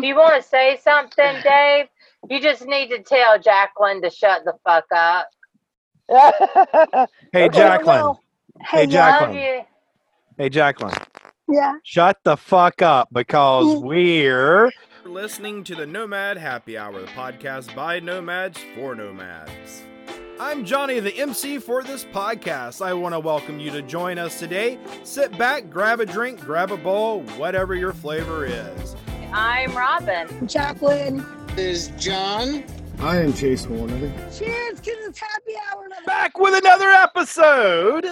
Do you want to say something, Dave? You just need to tell Jacqueline to shut the fuck up. Hey, oh, Okay. Jacqueline. Well, Hey, Hey, Jack- Love Jacqueline. you. Hey, Jacqueline. yeah. Shut the fuck up because we're You're listening to the Nomad Happy Hour, the podcast by nomads for nomads. I'm Johnny, the MC for this podcast. I want to welcome you to join us today. Sit back, grab a drink, grab a bowl, whatever your flavor is. I'm Robin. Jacqueline. is John. I am Chase Warner. Cheers to It's happy hour. back with another episode.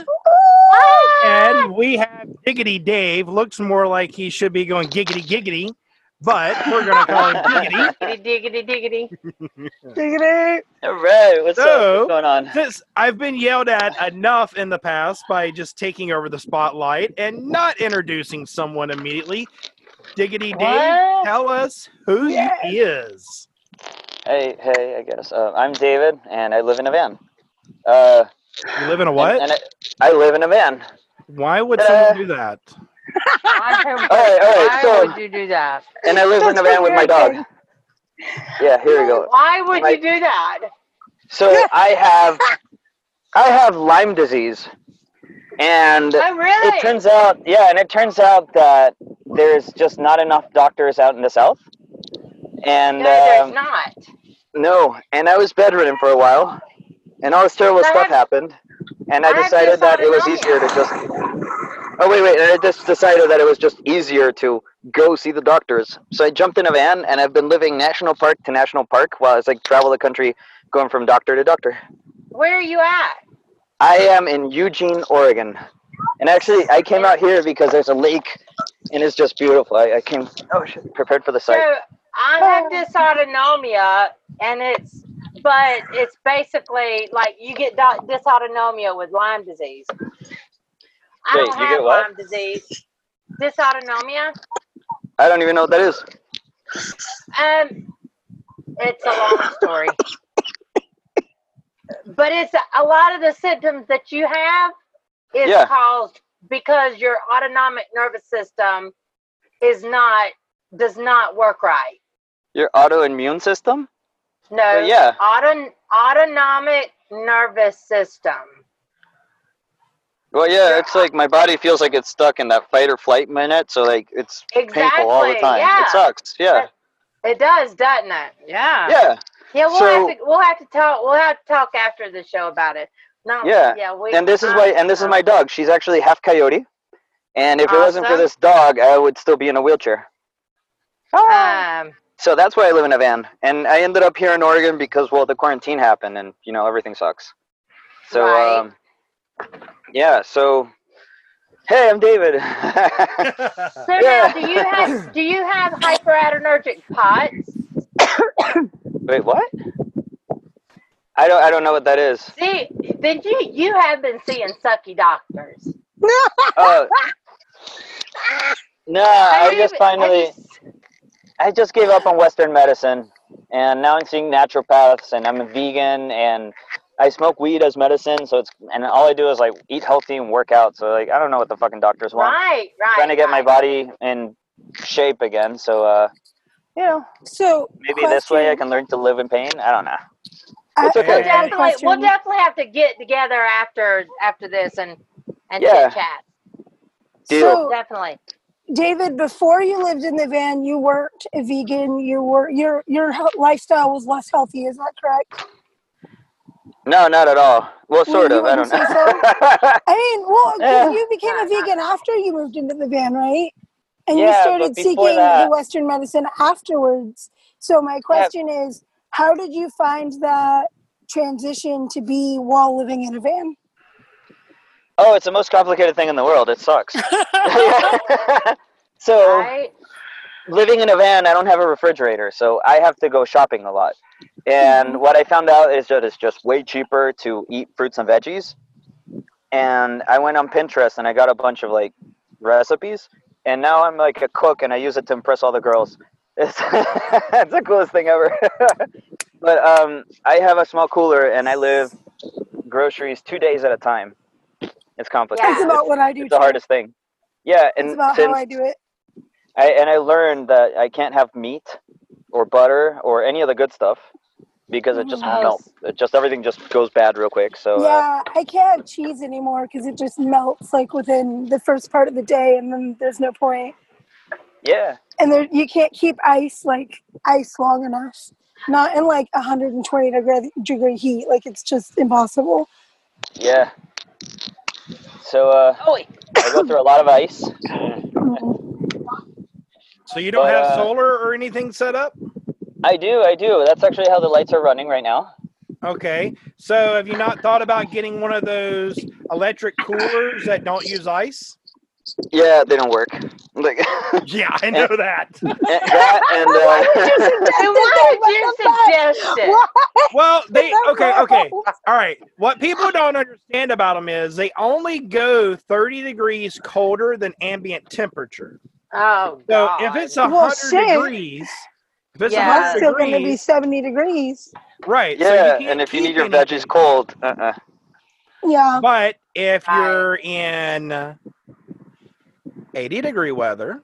And we have Giggity Dave. Looks more like he should be going giggity giggity, but we're going to call him Giggity. Diggity, diggity, diggity. Diggity. All right, what's up? So- What's going on? This I've been yelled at enough in the past by just taking over the spotlight and not introducing someone immediately. Diggity Dave, What? tell us who Yes. he is. Hey, hey, I guess. Uh, I'm David, and I live in a van. Uh, You live in a what? And, I, I live in a van. Why would Uh, someone do that? Why, all right, why so- would you do that? And I live in a van with my dog. Yeah, here we go. Why would My- you do that? So I have, I have Lyme disease, and Oh, really? it turns out, yeah, and it turns out that there's just not enough doctors out in the south. And no, there's um, not. No, and I was bedridden for a while, and all this terrible I stuff have- happened, and I, I decided that it was easier to just. Oh wait, wait! And I just decided that it was just easier to go see the doctors. So I jumped in a van, and I've been living national park to national park while I was like travel the country, going from doctor to doctor. Where are you at? I am in Eugene, Oregon, and actually I came out here because there's a lake, and it's just beautiful. I, I came oh shit, prepared for the So site. I have dysautonomia, and it's but it's basically like you get dysautonomia with Lyme disease. I Wait, don't you have get what? Lyme disease. Dysautonomia. I don't even know what that is. Um, it's a long story, but it's a lot of the symptoms that you have is Yeah. caused because your autonomic nervous system is not does not work right. Your autoimmune system? No, Well, yeah. auton- autonomic nervous system. Well, yeah, Your it's like my body feels like it's stuck in that fight or flight minute, so like it's painful all the time. yeah. It sucks. Yeah, It does, doesn't it? Yeah. yeah, Yeah, we'll So- have to we'll have to talk we'll have to talk after the show about it. No, Yeah, yeah. We, and this is why, and this is my dog. She's actually half coyote, and if it wasn't for this dog, I would still be in a wheelchair. Um, So that's why I live in a van, and I ended up here in Oregon because well, the quarantine happened, and you know everything sucks. So Right. um, yeah, so hey, I'm David. so Yeah. now, do you have do you have hyperadrenergic POTS? Wait, what? I don't, I don't know what that is. See, then you you have been seeing sucky doctors. Oh. No, I just finally, just- I just gave up on Western medicine, and now I'm seeing naturopaths, and I'm a vegan, and I smoke weed as medicine. So it's, and all I do is like eat healthy and work out. So like, I don't know what the fucking doctors want. right, right. trying to get my body in shape again. So uh, you know, So maybe this way I can learn to live in pain. I don't know. It's okay. We'll definitely we'll definitely have to get together after after this and and Yeah. chat. Deal. So, Definitely. David, before you lived in the van, you weren't a vegan. You were your your lifestyle was less healthy. Is that correct? No, not at all. Well, Well, sort you of. I don't know. say I mean, well, 'cause Yeah. you became a Right, right, vegan after you moved into the van, right? And you started seeking that- the Western medicine afterwards. So my question is, how did you find that transition to be while living in a van? oh, it's the most complicated thing in the world. It sucks. so Right? living in a van, I don't have a refrigerator, so I have to go shopping a lot. And hmm. what I found out is that it's just way cheaper to eat fruits and veggies. And I went on Pinterest and I got a bunch of like recipes. And now I'm like a cook and I use it to impress all the girls. It's, it's the coolest thing ever. but um, I have a small cooler and I live groceries two days at a time. It's complicated. That's about what I do It's the hardest thing. Yeah, and That's about since how I do it. I, and I learned that I can't have meat or butter or any of the good stuff because it just Oh. melts. It just everything just goes bad real quick. So uh, yeah, I can't have cheese anymore because it just melts like within the first part of the day, and then there's no point. yeah, And there, you can't keep ice like ice long enough. Not in like 120 degree degree heat. Like it's just impossible. yeah. So uh, Oh, I go through a lot of ice. So you don't But, have uh, solar or anything set up? I do, I do. That's actually how the lights are running right now. Okay. So have you not thought about getting one of those electric coolers that don't use ice? Yeah, they don't work. Like Yeah, I know that. that and Why would you uh, suggest it, why did you What the fuck? suggest it? Well, they okay, okay. All right. What people don't understand about them is they only go 30 degrees colder than ambient temperature. Oh, So God. if it's Well, 100 shit. degrees, if it's Yeah. That's 100 still going to be 70 degrees. right? so yeah, can't and if you need your anything. veggies cold, uh-uh. Yeah. But if Right. you're in 80 degree weather,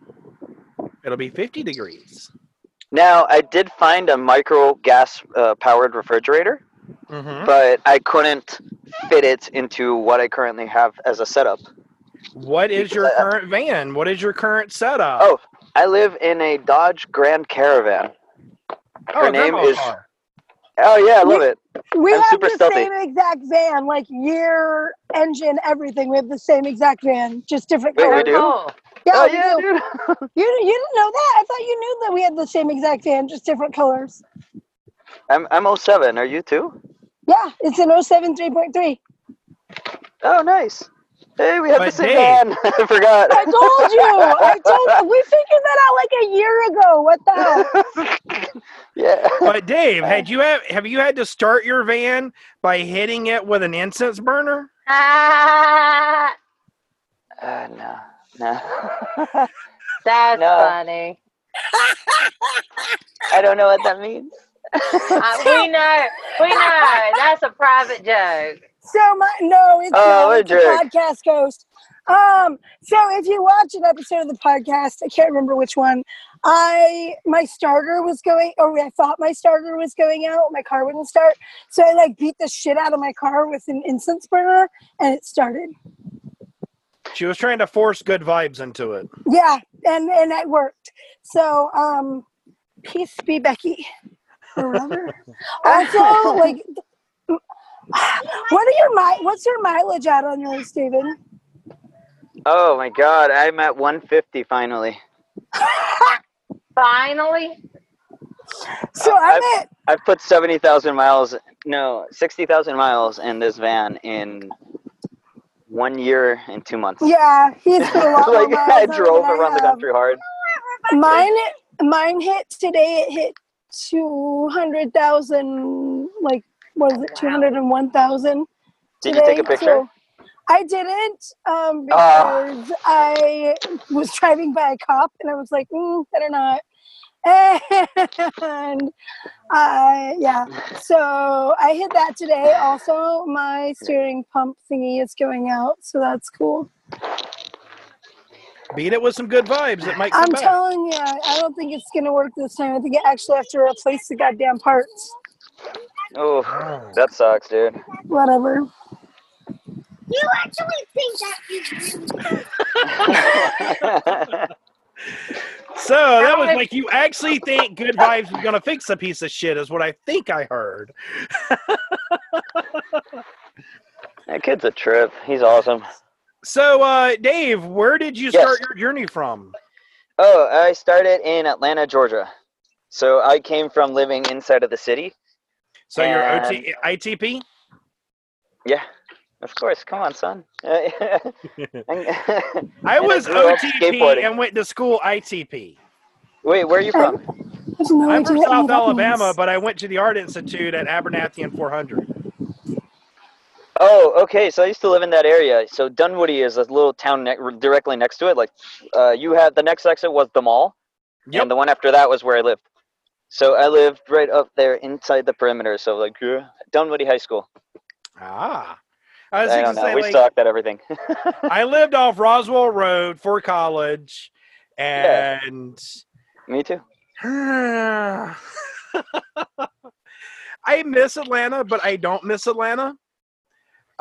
it'll be 50 degrees. Now I did find a micro gas uh, powered refrigerator, hmm but I couldn't fit it into what I currently have as a setup. What is your I- current van? What is your current setup? Oh, I live in a Dodge Grand Caravan. Oh, her name is- car. Oh yeah, I love it. We I'm have super the stealthy. same exact van, like year, engine, everything. We have the same exact van, just different Wait, we colors. do? Oh, Yeah, oh we yeah, do. dude. You, you didn't know that? I thought you knew that we had the same exact van, just different colors. I'm I'm 07. Are you too? Yeah, it's an 07 3.3. Oh nice. Hey, we have the same Dave- van. I forgot. I told you. I told We figured that out like a year ago. What the hell? yeah. But Dave, had you have have you had to start your van by hitting it with an incense burner? ah, Uh, no, no. that's No. funny. I don't know what that means. Uh, we know, we know. That's a private joke. So my no, it's Oh, not. It's a podcast ghost. Um, so if you watch an episode of the podcast, I can't remember which one. I my starter was going, or I thought my starter was going out. My car wouldn't start, so I like beat the shit out of my car with an incense burner, and it started. She was trying to force good vibes into it. Yeah, and and it worked. So um, peace be Becky, or also, like, what are your mi- What's your mileage at on yours, David? Oh my god, I'm at 150 finally. Finally, So Uh, I'm at I've put 70,000 miles, no, 60,000 miles in this van in one year and two months. Yeah, he's put a lot more like miles I drove than I around the country hard. Mine, mine hit today. It hit two hundred thousand. Like, what is it? Wow. Two hundred and one thousand. Did you take a picture? I didn't um, Ah. because I was driving by a cop and I was like, mm, better not. And I, yeah, so I hit that today. Also, my steering pump thingy is going out, so that's cool. Beat it with some good vibes. It might come I'm back. telling you, I don't think it's gonna work this time. I think I actually have to replace the goddamn parts. Oh, that sucks, dude. Whatever. You actually think that you So that was like you actually think good vibes was gonna fix a piece of shit, is what I think I heard. that kid's a trip. He's awesome. So, uh, Dave, where did you Yes. start your journey from? Oh, I started in Atlanta, Georgia. So I came from living inside of the city. So you're OT, ITP. Yeah, of course. Come on, son. I I was grew up OTP and went to school ITP. Wait, where are you from? I have no I'm from South Alabama, means. but I went to the Art Institute at Abernathy and 400. Oh, okay. So I used to live in that area. So Dunwoody is a little town ne- directly next to it. Like, uh, you had the next exit was the mall, Yep. and the one after that was where I lived. So I lived right up there inside the perimeter. So like yeah, Dunwoody High School. Ah. I was I don't know. say, we like, sucked at everything. I lived off Roswell Road for college, Yeah. and Me too. I miss Atlanta, but I don't miss Atlanta.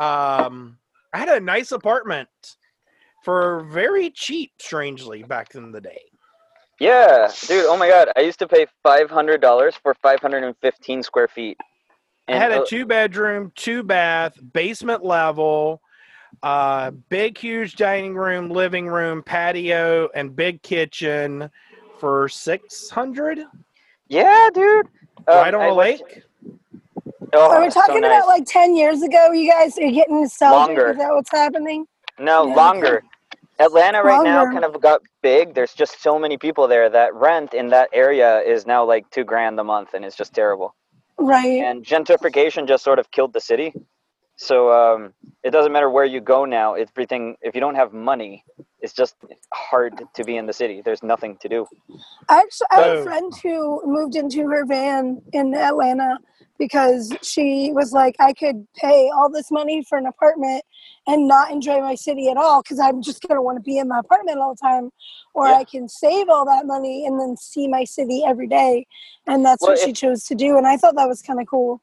Um, I had a nice apartment for very cheap, strangely, back in the day. Yeah, dude. Oh my god, I used to pay five hundred dollars for five hundred and fifteen square feet. I had a two bedroom, two bath, basement level, uh, big, huge dining room, living room, patio, and big kitchen for six hundred. yeah, dude. Um, Right on I a went- lake. Oh, Are we so talking nice. about like 10 years ago? You guys are getting nostalgic? Longer. Is that what's happening? No, Yeah, longer. Atlanta right now kind of got big. There's just so many people there that rent in that area is now like two grand a month, and it's just terrible. Right. And gentrification just sort of killed the city. So um, it doesn't matter where you go now. Everything, if you don't have money, it's just hard to be in the city. There's nothing to do. I actually I have a friend who moved into her van in Atlanta because she was like, I could pay all this money for an apartment and not enjoy my city at all because I'm just gonna want to be in my apartment all the time, or Yeah. I can save all that money and then see my city every day, and that's Well, what she chose to do, and I thought that was kind of cool.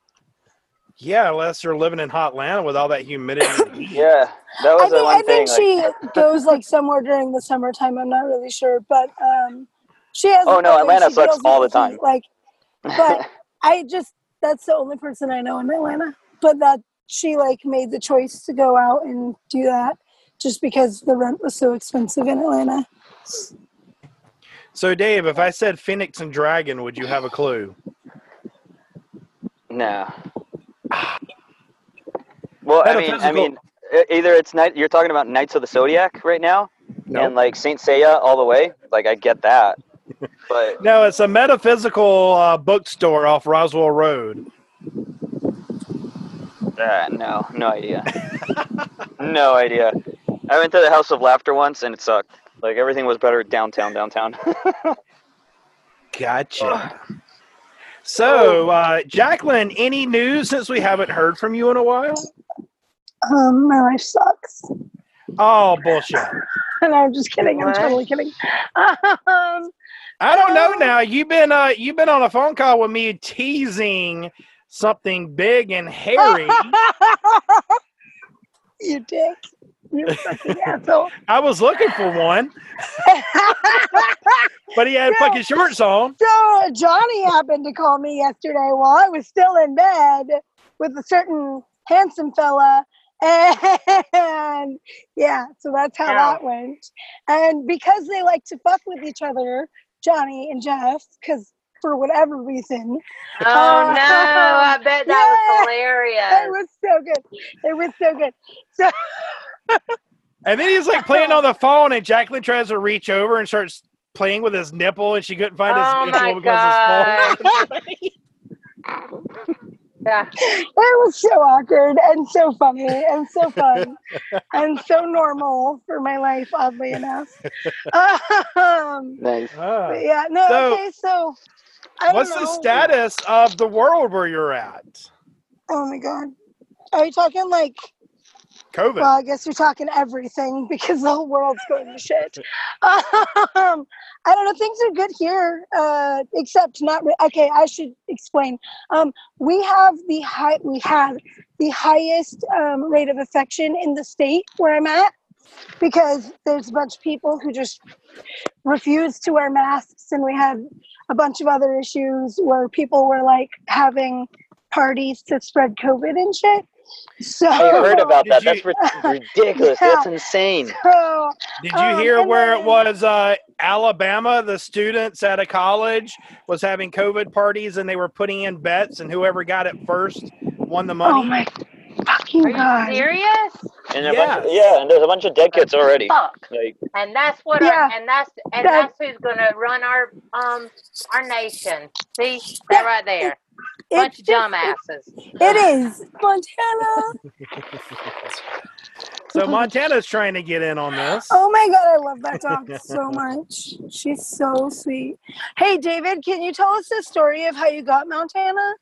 Yeah, unless you're living in hot Atlanta with all that humidity. Yeah, that was I the think one I think like- she goes like somewhere during the summertime. I'm not really sure, but um, she has. Oh, no, a- Atlanta she sucks deals all with the heat, time. Like, but I just that's the only person I know in Atlanta. But that she like made the choice to go out and do that just because the rent was so expensive in Atlanta. So, Dave, if I said Phoenix and Dragon, would you have a clue? No. Well, I mean, I mean, e- either it's night. You're talking about Knights of the Zodiac right now, No. and like Saint Seiya all the way. Like I get that, but No, it's a metaphysical uh, bookstore off Roswell Road. uh, no, no idea. no idea. I went to the House of Laughter once, and it sucked. Like everything was better downtown, downtown. Gotcha. So, uh, Jacqueline, any news since we haven't heard from you in a while? Um, my life sucks. Oh, bullshit. And I'm just kidding. I'm totally kidding. Um, I don't know now. You've been uh, you've been on a phone call with me teasing something big and hairy. you dick. You fucking asshole. I was looking for one, but he had No. fucking shorts on. So Johnny happened to call me yesterday while I was still in bed with a certain handsome fella. And yeah, so that's how Ow. that went. And because they like to fuck with each other, Johnny and Jeff, because for whatever reason, Oh no! I uh, bet that Yeah. was hilarious. it was so good. It was so good. So And then he's like playing on the phone, and Jacqueline tries to reach over and starts playing with his nipple, and she couldn't find his Oh nipple my because his phone. Yeah. it was so awkward and so funny and so fun and so normal for my life, oddly enough. Um, nice. Ah. Yeah, no, So, okay, so I don't What's the status of the world where you're at? Oh my god. Are you talking like COVID. well, I guess you're talking everything because the whole world's going to shit. Um, I don't know, things are good here, uh, except not re- okay, I should explain. Um, we have the high we had the highest um, rate of infection in the state where I'm at because there's a bunch of people who just refuse to wear masks and we had a bunch of other issues where people were like having parties to spread COVID and shit. So I heard about that. you- That's ri- ridiculous. Yeah. That's insane. so Did you um, hear where then- it was uh, Alabama? The students at a college was having COVID parties, and they were putting in bets, and whoever got it first won the money. Oh my fucking Are you god! serious? And a bunch of, yeah, and there's a bunch of dead kids already. Fuck. Like, And that's what. Yeah. Our, and that's and That- that's who's gonna run our um our nation. See that right there. Bunch It's of just- dumbasses. It is Montana. So Montana's trying to get in on this. Oh my god, I love that dog so much. She's so sweet. Hey, David, can you tell us the story of how you got Montana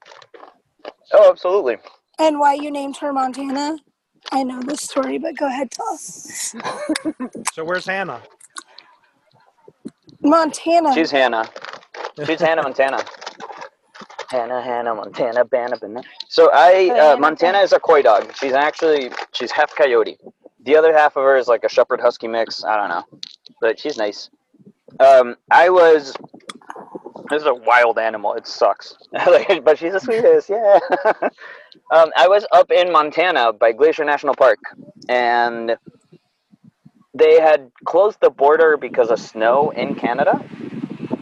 oh, absolutely. and why you named her Montana? I know this story, but go ahead, tell us. So where's Hannah? Montana. She's Hannah. She's Hannah Montana. Hannah, Hannah, Montana, Banana, Banana. So I, uh, Montana is a coy dog. She's actually, she's half coyote. The other half of her is like a shepherd husky mix. I don't know, but she's nice. Um, I was. This is a wild animal. It sucks, but she's the sweetest. Yeah. um, I was up in Montana by Glacier National Park, and they had closed the border because of snow in Canada,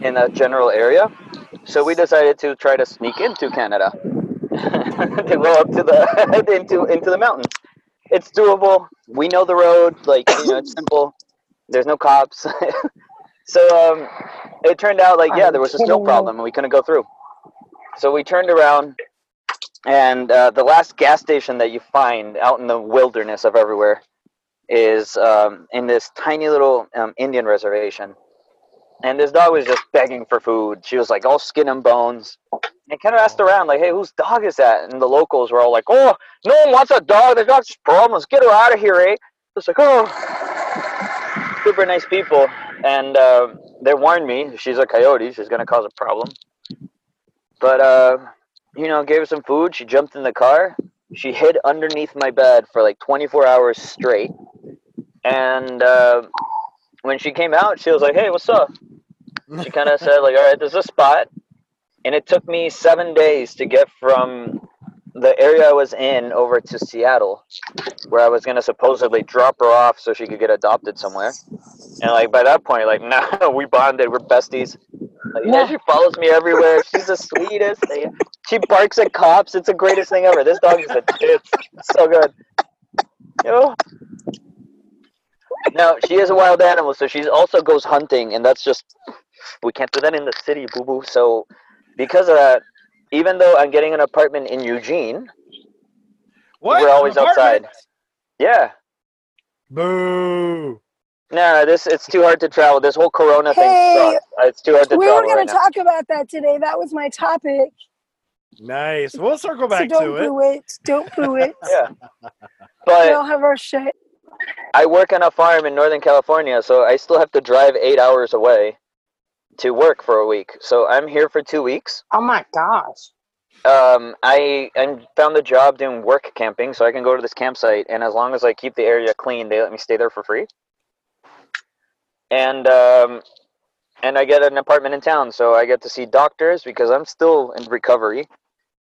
in a general area. So we decided to try to sneak into Canada, to go up to the into into the mountains. It's doable. We know the road. Like you know, it's simple. There's no cops. so um, it turned out like yeah, there was a snow problem and we couldn't go through. So we turned around, and uh, the last gas station that you find out in the wilderness of everywhere is um, in this tiny little um, Indian reservation. And this dog was just begging for food. She was like all skin and bones. And kind of asked around, like, hey, whose dog is that? And the locals were all like, oh, no one wants a dog. The dog's just problems. Get her out of here, eh? It's like, oh, super nice people. And uh, they warned me she's a coyote, she's going to cause a problem. But, uh, you know, gave her some food. She jumped in the car. She hid underneath my bed for like 24 hours straight. And uh, when she came out, she was like, hey, what's up? She kind of said, like, all right, there's a spot. And it took me seven days to get from the area I was in over to Seattle, where I was gonna supposedly drop her off so she could get adopted somewhere. And like by that point, like now we bonded, we're besties. Like, yeah, she follows me everywhere. She's the sweetest. She barks at cops. It's the greatest thing ever. This dog is a tits. It's so good. You know? Now she is a wild animal, so she also goes hunting, and that's just we can't do that in the city, boo boo. So because of that, even though I'm getting an apartment in Eugene, What? We're always outside. yeah, Boo. no, this it's too hard to travel. This whole Corona Hey, thing sucks. Uh, it's too hard to travel. we were going right to talk about that today. That was my topic. Nice. We'll circle back So back don't to it. boo it. Don't boo it. Yeah, But we all have our shit. I work on a farm in Northern California, so I still have to drive eight hours away to work for a week. So I'm here for two weeks. Oh my gosh. Um, I I found a job doing work camping, so I can go to this campsite, and as long as I keep the area clean, they let me stay there for free. And um, and I get an apartment in town, so I get to see doctors because I'm still in recovery.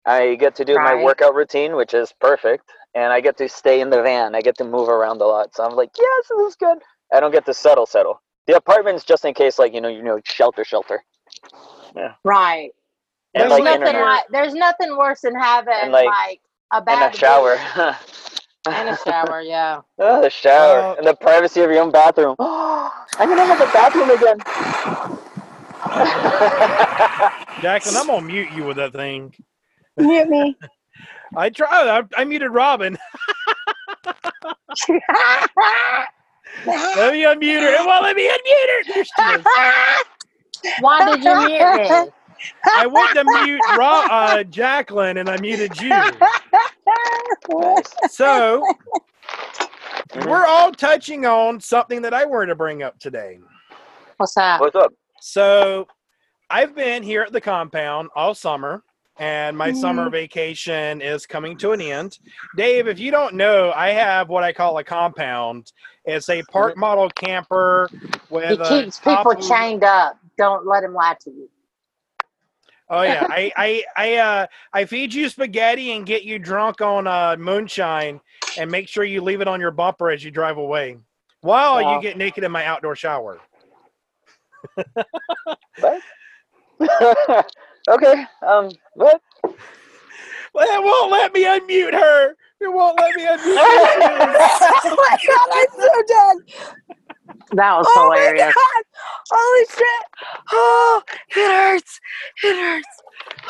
I get to do my workout routine, which is perfect, and I get to stay in the van. I get to move around a lot, so I'm like, yes, this is good. I don't get to settle, settle. The apartment's just in case, like you know, you know, shelter, shelter. Yeah. Right. And There's like nothing internet like there's nothing worse than having And, like- like, a and bad a shower. and a shower, yeah. Oh, the shower Well- and the privacy of your own bathroom. I'm gonna have a bathroom again. Jackson, I'm gonna mute you with that thing. Mute me. I tried. I, I muted Robin. Let me unmute her. It won't let me unmute her. There she is. Why did you mute me? I went to mute Ro- uh, Jacqueline and I muted you. So we're all touching on something that I wanted to bring up today. What's that? What's up? So I've been here at the compound all summer, and my summer vacation is coming to an end. Dave, if you don't know, I have what I call a compound. It's a park model camper He with a keeps people top- chained up. Don't let him lie to you. Oh yeah, I I I uh I feed you spaghetti and get you drunk on uh moonshine and make sure you leave it on your bumper as you drive away. While Wow. you get naked in my outdoor shower. okay. Um. What? Well, it won't let me unmute her. It won't let me unmute her. oh my god, I'm so dead. That was Oh my hilarious. god. Holy shit. Oh, it hurts. It hurts.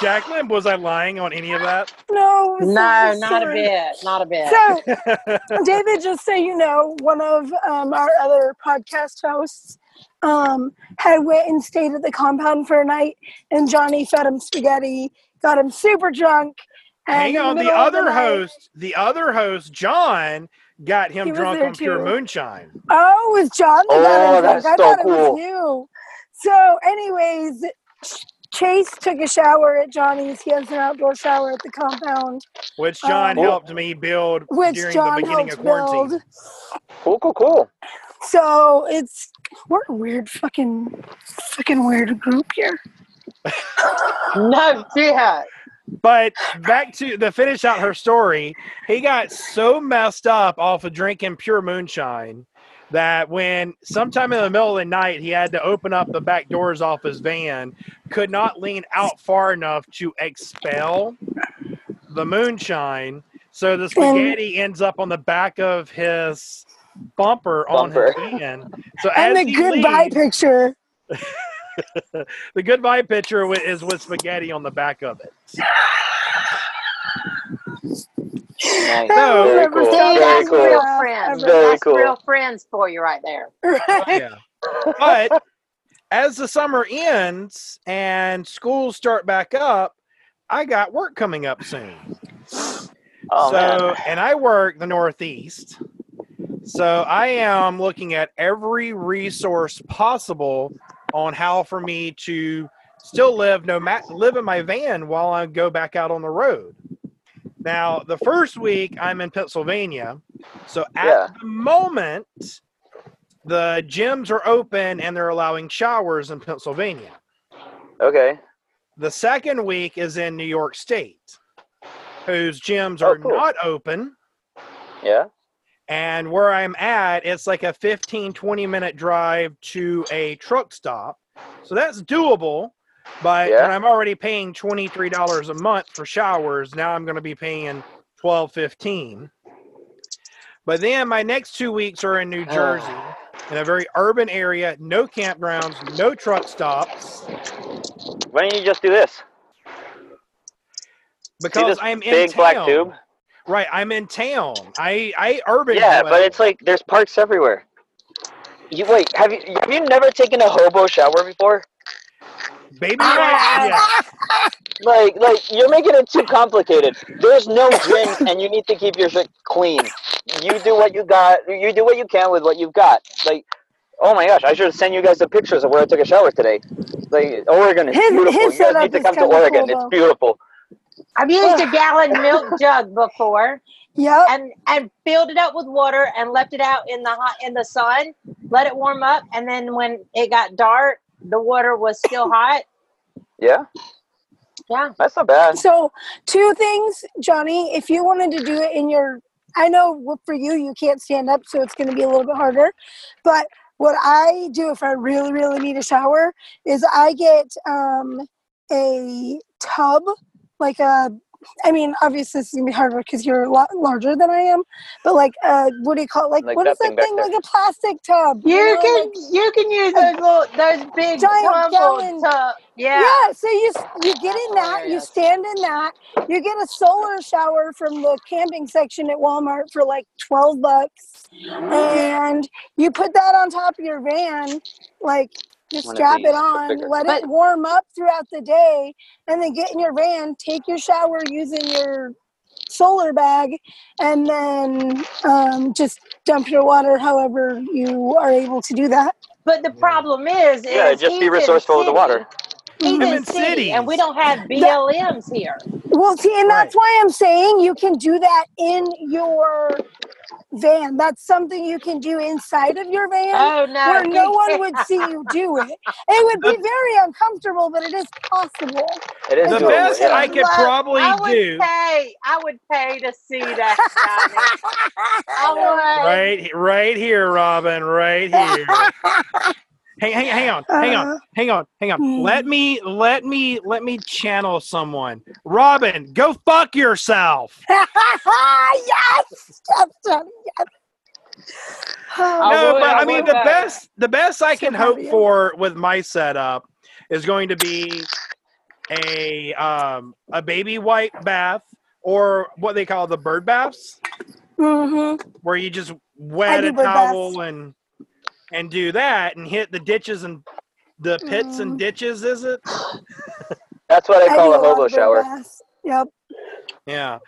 Jacqueline, was I lying on any of that? No. No, just not a bit. Not a bit. So, David, just so you know, one of um, our other podcast hosts um, had went and stayed at the compound for a night, and Johnny fed him spaghetti, got him super drunk. and Hang on, the middle of other night- host, the other host, John, got him drunk there on pure moonshine. Oh, it was John that Oh, him drunk. that's I so thought it cool. was you. So, anyways, Chase took a shower at Johnny's. He has an outdoor shower at the compound, Which John Um, helped me build which during John the beginning of quarantine. build. Cool, cool, cool. So it's we're a weird fucking fucking weird group here. No shit. But back to the finish out her story, he got so messed up off of drinking pure moonshine that when sometime in the middle of the night he had to open up the back doors off his van, could not lean out far enough to expel the moonshine. So the spaghetti ends up on the back of his bumper, on his Bumper. van. So And as the goodbye leaves, picture. the goodbye picture is with spaghetti on the back of it. Nice. No. Very cool. See, Very that's cool. real friends. Very that's cool. real friends for you right there. yeah. But as the summer ends and schools start back up, I got work coming up soon. Oh, so, man. and I work the Northeast. So I am looking at every resource possible on how for me to still live no ma- live in my van while I go back out on the road. Now, the first week I'm in Pennsylvania. So at Yeah. the moment the gyms are open and they're allowing showers in Pennsylvania. Okay. The second week is in New York State, whose gyms Oh, are cool. not open. Yeah. And where I'm at, it's like a 15, 20 minute drive to a truck stop. So that's doable. But Yeah. when I'm already paying $23 a month for showers, now I'm going to be paying 12 15 But then my next two weeks are in New Oh. Jersey, in a very urban area, no campgrounds, no truck stops, Why don't you just do this? Because I'm in big town. black tube? Right, I'm in town. I I urban. Yeah, dwell. but it's like there's parks everywhere. You wait, have you have you never taken a hobo shower before? baby. Ah! yeah. Like like you're making it too complicated. There's no gym and you need to keep your shit clean. You do what you got. You do what you can with what you've got. Like oh my gosh, I should send you guys the pictures of where I took a shower today. Like Oregon is His- beautiful. his you guys need to come to Oregon. cool, it's beautiful. I've used a gallon milk jug before Yep. and and filled it up with water and left it out in the hot in the sun, let it warm up, and then when it got dark, the water was still hot. Yeah, Yeah. that's not bad. So, two things, Johnny. If you wanted to do it in your, I know for you, you can't stand up, so it's going to be a little bit harder. But what I do if I really, really need a shower is I get um, a tub, like a. I mean, obviously this is gonna be harder because you're a lot larger than I am, but like, uh, what do you call it? Like, Like what that is that thing thing? Like a plastic tub. You know, can like- you can use those little those big Giant gallon- tub. Yeah. Yeah, so you you get in that, you stand in that, you get a solar shower from the camping section at Walmart for like twelve bucks, and you put that on top of your van, like just One strap it on, let But- it warm up throughout the day, and then get in your van, take your shower using your solar bag, and then um, just dump your water however you are able to do that. But the problem is, is Yeah, just be resourceful with the water. He's I'm in, in city, and we don't have BLMs here. Well, see, and that's Right. why I'm saying you can do that in your van. That's something you can do inside of your van Oh no! where no one would see you do it. It would be very uncomfortable, but it is possible. It is The Doable, best yeah. I could Look, probably I would do. Pay, I would pay to see that. Johnny. I would. Right, right here, Robin. Right here. Hang, hang, hang on, hang on, Uh, hang on, hang on. hmm. Let me, let me, let me channel someone. Robin, go fuck yourself. yes, yes, yes. I no, would, but I I mean the go. best, the best I So can proud hope you. for with my setup is going to be a um a baby white bath or what they call the bird baths, mm-hmm. where you just wet a towel baths. and and do that and hit the ditches and the pits and Mm. ditches. Is it? That's what I I call do a hobo shower. baths. Yep. Yeah.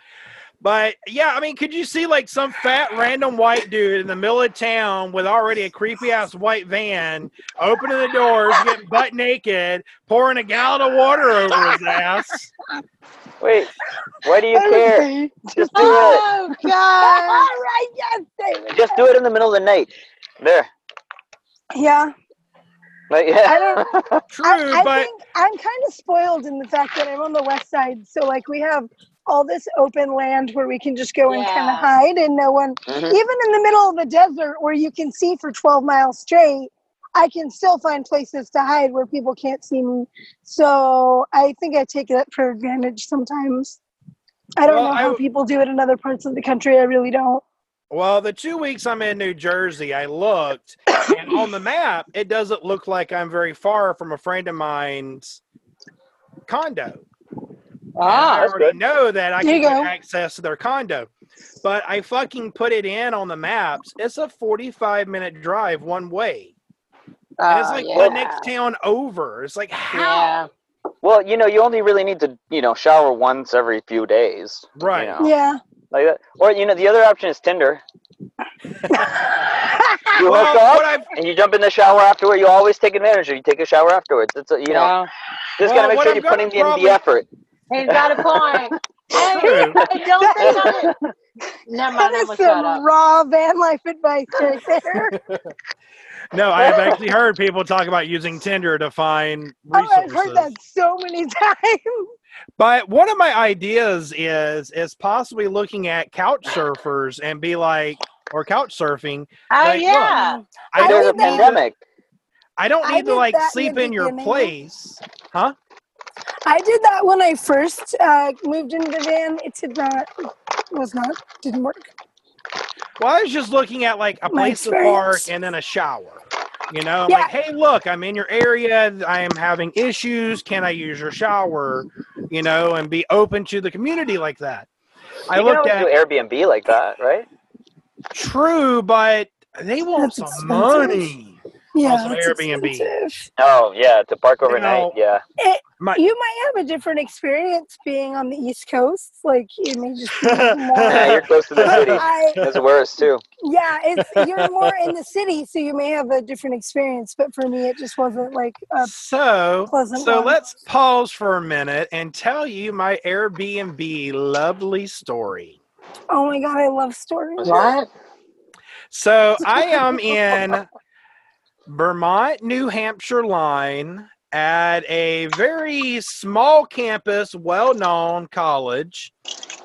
But yeah, I mean, could you see like some fat random white dude in the middle of town with already a creepy ass white van, opening the doors, getting butt naked, pouring a gallon of water over his ass? Wait, why do you care? Just do it. Oh God! right, yes, David. Just do it in the middle of the night. There. Yeah, Like, I yeah. don't. True, I, I but think I'm kind of spoiled in the fact that I'm on the west side, so like we have all this open land where we can just go and kind of hide, and no one, Mhm. even in the middle of the desert where you can see for 12 miles straight, I can still find places to hide where people can't see me. So I think I take that for advantage sometimes. I don't Well, know how w- people do it in other parts of the country. I really don't. Well, the two weeks I'm in New Jersey, I looked, and on the map, it doesn't look like I'm very far from a friend of mine's condo. And I Ah, already good. know that I There can get access to their condo. But I fucking put it in on the maps. It's a 45 minute drive one way. And it's oh, like yeah. the next town over. It's like, how? Yeah. Well, you know, you only really need to, you know, shower once every few days. you Right. know, Yeah. Like that. Or, you know, the other option is Tinder. You Well, hook up and you jump in the shower afterward. You always take advantage of it. You take a shower afterwards. It's a, you know, Yeah. just Well, gotta make sure you're putting in the effort. He's got a point. Hey, True. don't think I'm it. Never mind, I'm is gonna shut up. some raw van life advice right there. no, I've actually heard people talk about using Tinder to find Oh, I've heard that so many times. But one of my ideas is is possibly looking at couch surfers and be like, or couch surfing. Oh Like, look, yeah. I I don't need to. I don't I need to like that in sleep in your place. Huh? I did that when I first uh, moved into the van. It did not, was not, didn't work. Well, I was just looking at like a My place to park and then a shower. You know, Yeah. like, hey, look, I'm in your area. I am having issues. Can I use your shower? You know, and be open to the community like that. I you can looked at do Airbnb like that, right? true, but they want That's some expensive. money. Yeah, Also it's Airbnb. expensive. Oh yeah, to park overnight. know, yeah. My, You might have a different experience being on the East Coast. Like you may just be Yeah, more. you're close to the city. I, That's worse too. yeah, it's you're more in the city, so you may have a different experience. But for me, it just wasn't like a so, pleasant so one. let's pause for a minute and tell you my Airbnb lovely story. Oh my god, I love stories. What? So I am in Vermont, New Hampshire line at a very small campus, well known college,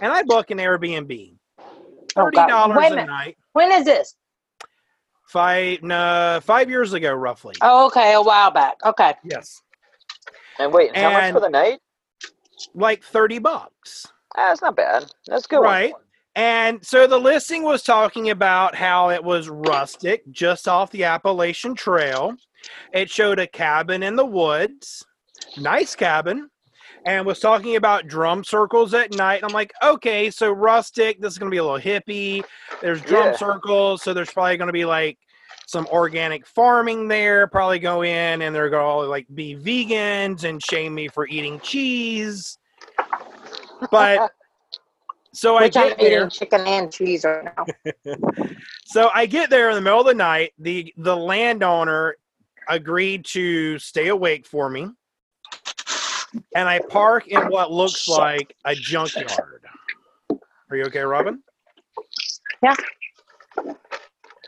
and I book an Airbnb. Oh, Thirty God. dollars Wait a a night. When is this? Five no, five years ago roughly. Oh, okay, a while back. Okay. Yes. And wait, how much for the night? Like thirty bucks. Ah, that's not bad. That's a good. one. And so the listing was talking about how it was rustic, just off the Appalachian Trail. It showed a cabin in the woods, nice cabin, and was talking about drum circles at night. I'm like, okay, so rustic, this is going to be a little hippie. There's drum Yeah. circles, so there's probably going to be like some organic farming there. Probably go in and they're going to like be vegans and shame me for eating cheese. But so I Which I'm get there. eating chicken and cheese right now. So I get there in the middle of the night. The the landowner agreed to stay awake for me. And I park in what looks like a junkyard. Are you okay, Robin? Yeah. All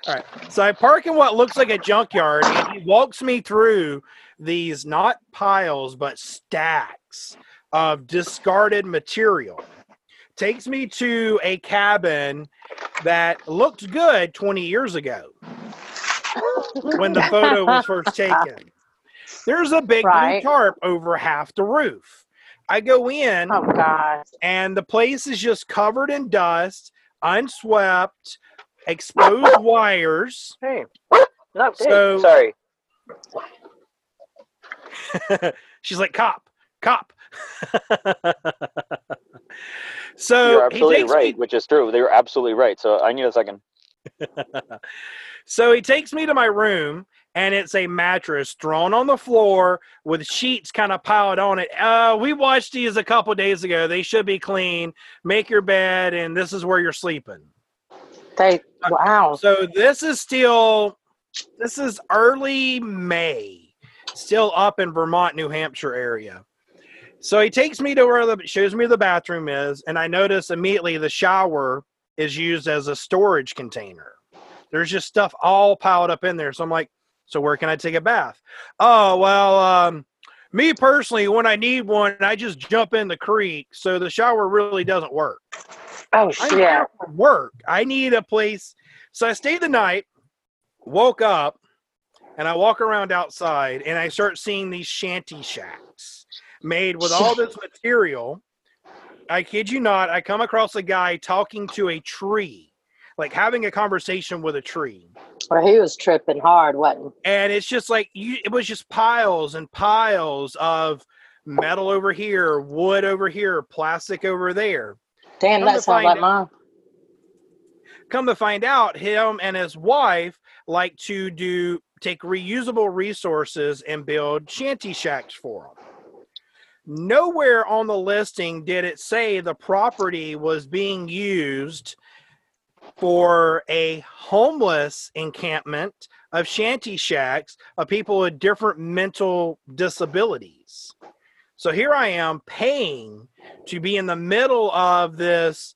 right. So I park in what looks like a junkyard and he walks me through these not piles but stacks of discarded material. Takes me to a cabin that looked good 20 years ago when the photo was first taken. There's a big Right. blue tarp over half the roof. I go in Oh God. and the place is just covered in dust, unswept, exposed wires. Hey. No, hey, So- sorry. She's like, cop, cop. so You're he absolutely takes right, me which is true. They were absolutely right. So I need a second. so he takes me to my room and it's a mattress thrown on the floor with sheets kind of piled on it. Uh, we watched these a couple days ago. They should be clean. Make your bed, and this is where you're sleeping. They wow. So this is still this is early May, still up in Vermont, New Hampshire area. So he takes me to where the shows me the bathroom is, and I notice immediately the shower is used as a storage container. There's just stuff all piled up in there. So I'm like, so where can I take a bath? Oh well, um, me personally, when I need one, I just jump in the creek. So the shower really doesn't work. Oh shit. for work. I need a place. So I stayed the night, woke up, and I walk around outside and I start seeing these shanty shacks made with all this material. I kid you not, I come across a guy talking to a tree, like having a conversation with a tree. Well, he was tripping hard, wasn't And it's just like you it was just piles and piles of metal over here, wood over here, plastic over there. Damn, Come that sounds like mine. come to find out him and his wife like to do take reusable resources and build shanty shacks for them nowhere on the listing did it say the property was being used for a homeless encampment of shanty shacks of people with different mental disabilities so here i am paying to be in the middle of this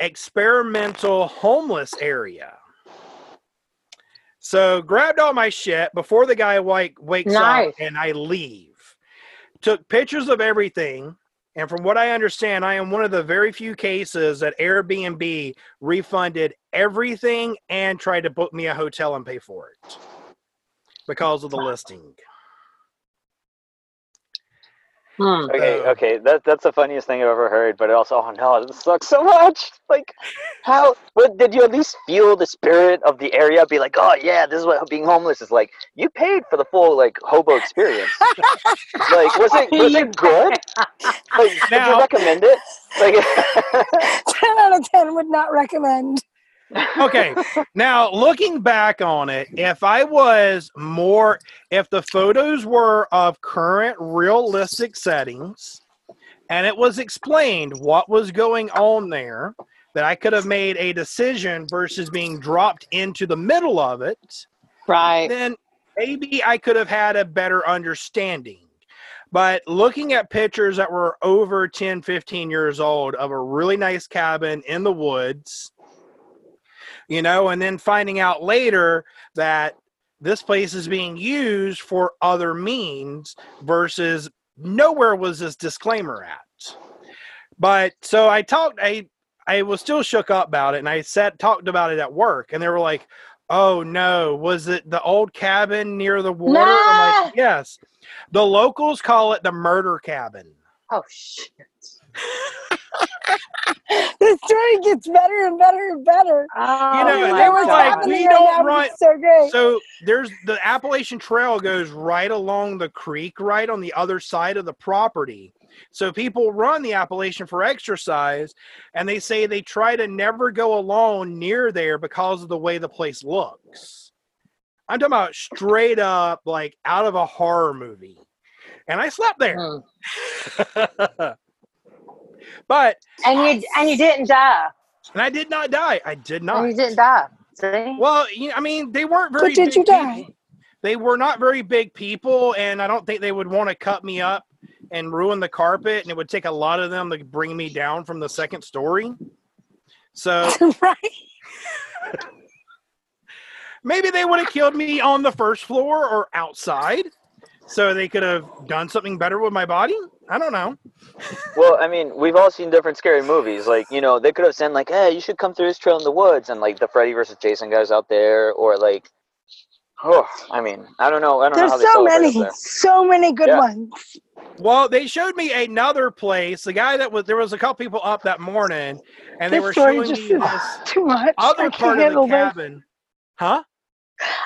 experimental homeless area. So grabbed all my shit before the guy like wakes Nice. up and I leave. Took pictures of everything. And from what I understand, I am one of the very few cases that Airbnb refunded everything and tried to book me a hotel and pay for it because of the listing. Hmm. Okay, okay, that that's the funniest thing I've ever heard. But it also, oh no, this sucks so much. Like, how? What did you at least feel the spirit of the area? Be like, oh yeah, this is what being homeless is like. You paid for the full like hobo experience. like, was it was it good? Like, did you recommend it? Like, 10 out of 10 would not recommend. Okay now looking back on it if i was more if the photos were of current realistic settings and it was explained what was going on there that i could have made a decision versus being dropped into the middle of it Right. then maybe I could have had a better understanding. But looking at pictures that were over 10, 15 years old of a really nice cabin in the woods, you know, and then finding out later that this place is being used for other means versus nowhere was this disclaimer at. But so I talked, I, I was still shook up about it and I said, talked about it at work and they were like, Oh no, was it the old cabin near the water? I'm like, yes. The locals call it the murder cabin. Oh shit. The story gets better and better and better. Oh, You know, There they was were like, we don't now, run- So great. So there's the Appalachian Trail goes right along the creek, right on the other side of the property. So people run the Appalachian for exercise, and they say they try to never go alone near there because of the way the place looks. I'm talking about straight up, like out of a horror movie. And I slept there. Hmm. but And you and you didn't die. and I did not die. I did And not. you didn't die. See? Well, you I mean, they weren't very. But did big you die? people. They were not very big people, and I don't think they would want to cut me up and ruin the carpet. And it would take a lot of them to bring me down from the second story. So right? maybe they would have killed me on the first floor or outside, so they could have done something better with my body. I don't know. well, I mean, we've all seen different scary movies. Like, you know, they could have said like, "Hey, you should come through this trail in the woods," and like the Freddy versus Jason guys out there, or like, oh, I mean, I don't know, I don't There's know how so many, there. so many good Yeah. ones. Well, they showed me another place. The guy that was there was a couple people up that morning, and they were showing me this too much. Other can't part of handle the this. cabin. Huh?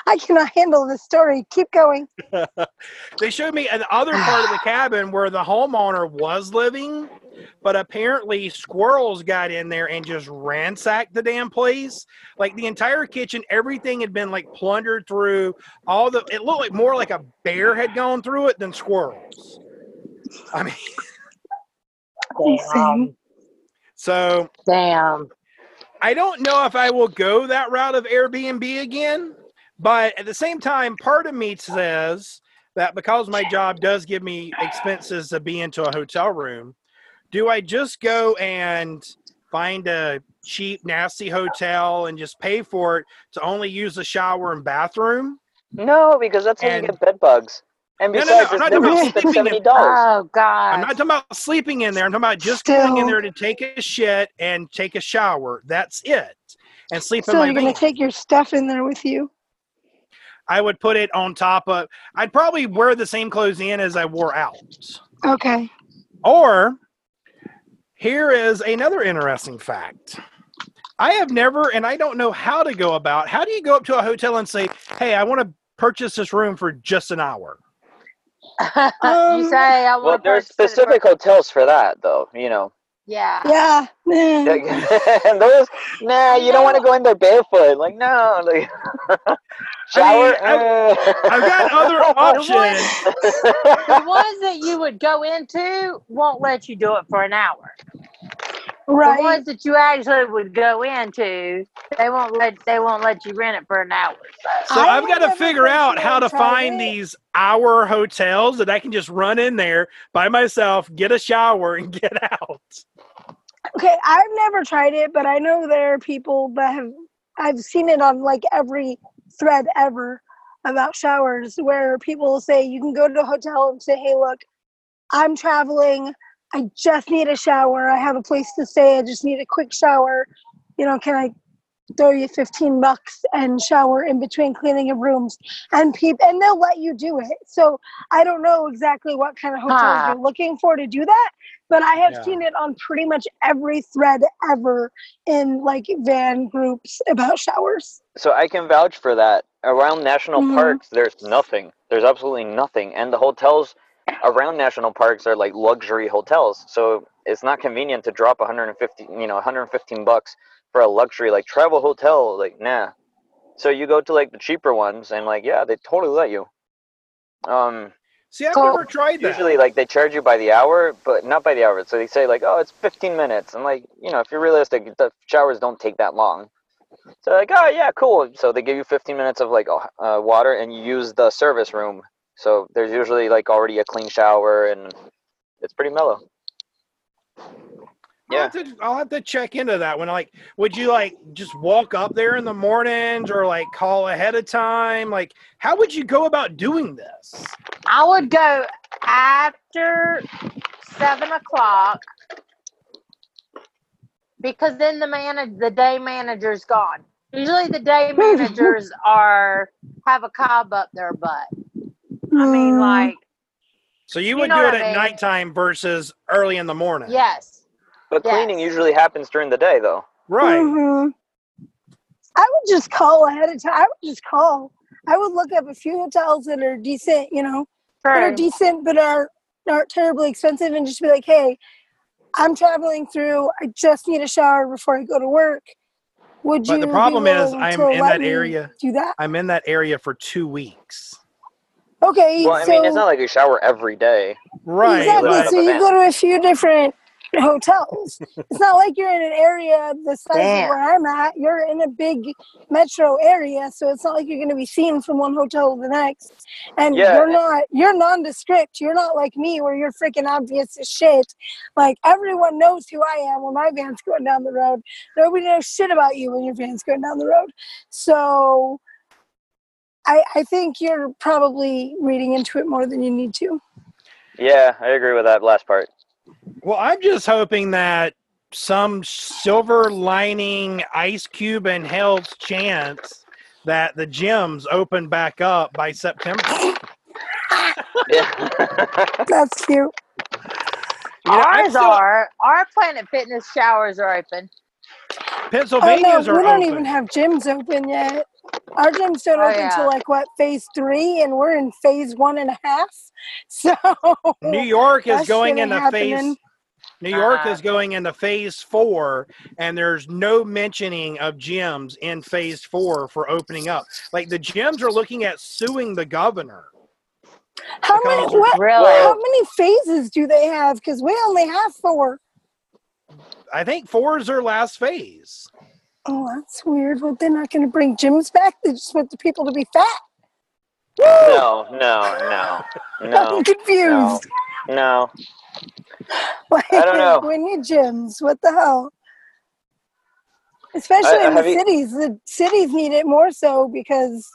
I cannot handle this story. Keep going. They showed me an other part of the cabin where the homeowner was living, but apparently squirrels got in there and just ransacked the damn place. Like the entire kitchen, everything had been like plundered through. All the it looked like more like a bear had gone through it than squirrels. I mean, Damn. Um, so Damn. I don't know if I will go that route of Airbnb again, but at the same time, part of me says that because my job does give me expenses to be into a hotel room, do I just go and find a cheap, nasty hotel and just pay for it to only use the shower and bathroom? No, because that's how And- you get bed bugs. And No, no, besides, no, I'm not talking about sleeping in- dollars. Oh God. I'm not talking about sleeping in there. I'm talking about just going in there to take a shit and take a shower. That's it. And sleep So in my you're gonna take your stuff in there with you. I would put it on top of. I'd probably wear the same clothes in as I wore out. Okay. Or here is another interesting fact. I have never, and I don't know how to go about. How do you go up to a hotel and say, "Hey, I want to purchase this room for just an hour"? Um, you say I Well, there's specific hotels for that, though. You know, Yeah. Yeah. eh. and those, nah, you don't want to go in there barefoot. Like, no, like, shower. I mean, uh. I've got other options. The ones that you would go into won't let you do it for an hour. Right. The ones that you actually would go into, they won't let they won't let you rent it for an hour. So. So I I've got to figure out how to find it. these hour hotels that I can just run in there by myself, get a shower, and get out. Okay, I've never tried it, but I know there are people that have. I've seen it on like every thread ever about showers where people say you can go to a hotel and say, "Hey, look, I'm traveling. I just need a shower. I have a place to stay. I just need a quick shower. You know, can I throw you 15 bucks and shower in between cleaning your rooms?" And people and they'll let you do it. So I don't know exactly what kind of hotels Huh. you're looking for to do that, but I have Yeah. seen it on pretty much every thread ever in like van groups about showers. so I can vouch for that. Around national Mhm. parks, there's nothing. There's absolutely nothing, and the hotels around national parks are like luxury hotels. So it's not convenient to drop 150, you know, 115 bucks for a luxury like travel hotel. Like, nah. So you go to like the cheaper ones, and like, yeah, they totally let you. Um, See, I've So, never tried that. usually like they charge you by the hour, but not by the hour. So they say like, oh, it's 15 minutes, and like, you know, if you're realistic, the showers don't take that long. So like, oh yeah, cool. So they give you 15 minutes of like uh, water, and you use the service room. So there's usually like already a clean shower, and it's pretty mellow. I'll have, to, I'll have to check into that one. Like, would you like just walk up there in the mornings or like call ahead of time? Like, how would you go about doing this? I would go after seven o'clock because then the man the day manager's gone. Usually the day managers are have a cob up their butt. I mean, Mm. like So you You would know do what it I at mean. nighttime versus early in the morning. yes, But cleaning Yes. usually happens during the day, though. Right. Mhm. I would just call ahead of time. I would just call. I would look up a few hotels that are decent, you know, that are decent but aren't aren't terribly expensive, and just be like, "Hey, I'm traveling through. I just need a shower before I go to work. Would you?" But the be problem is, I'm in that area. Do that. I'm in that area for two weeks. Okay. Well, I so mean, it's not like you shower every day. Right. exactly. but- but- So you go to a few different hotels. it's not like you're in an area the size Damn. of where I'm at. You're in a big metro area, so it's not like you're going to be seen from one hotel to the next. And Yeah. you're not. You're nondescript. You're not like me, where you're freaking obvious as shit. Like everyone knows who I am when my van's going down the road. Nobody knows shit about you when your van's going down the road. So. I, I think you're probably reading into it more than you need to. Yeah, I agree with that last part. Well, I'm just hoping that some silver lining ice cube and hell's chance that the gyms open back up by September. That's cute. You know, Ours still- are our Planet Fitness showers are open. Oh Pennsylvania's no, we don't open. even have gyms open yet. Our gyms don't Oh, open yeah. till like what phase three, and we're in phase one and a half. So New York is going shit into ain't phase. New York Uh, is going into phase four, and there's no mentioning of gyms in phase four for opening up. Like the gyms are looking at suing the governor. How many what, Really? how many phases do they have? Because we only have four. I think four is their last phase. Oh, that's weird. Well, they're not going to bring gyms back. They just want the people to be fat. No, no, no, no, I'm confused. no. Like, I don't know. We need gyms. What the hell? Especially I- in the you- cities. The cities need it more so because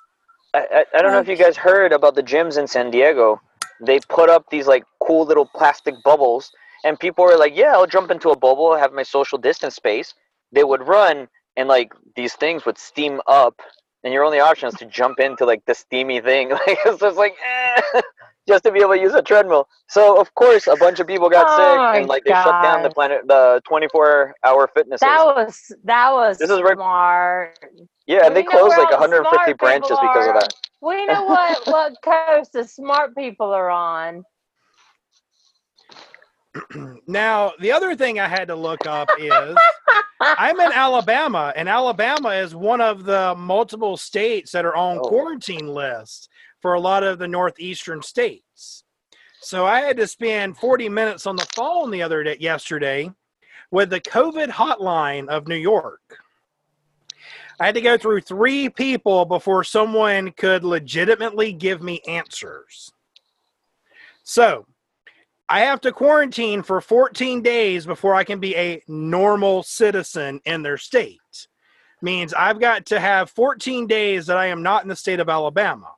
I, I, I don't know if you guys heard about the gyms in San Diego. They put up these like cool little plastic bubbles, and people were like, "Yeah, I'll jump into a bubble, have my social distance space." They would run, and like these things would steam up, and your only option is to jump into like the steamy thing. Like it's just like, eh, just to be able to use a treadmill. So of course, a bunch of people got Oh sick, and like they shut down the planet, the 24-hour fitness. That was that was This is right- smart. yeah, and they we know closed like 150 branches people because of that. We know what what coast the smart people are on. Now, the other thing I had to look up is I'm in Alabama, and Alabama is one of the multiple states that are on Oh. quarantine lists for a lot of the northeastern states. So I had to spend 40 minutes on the phone the other day, yesterday, with the COVID hotline of New York. I had to go through three people before someone could legitimately give me answers. So I have to quarantine for 14 days before I can be a normal citizen in their state. Means I've got to have 14 days that I am not in the state of Alabama.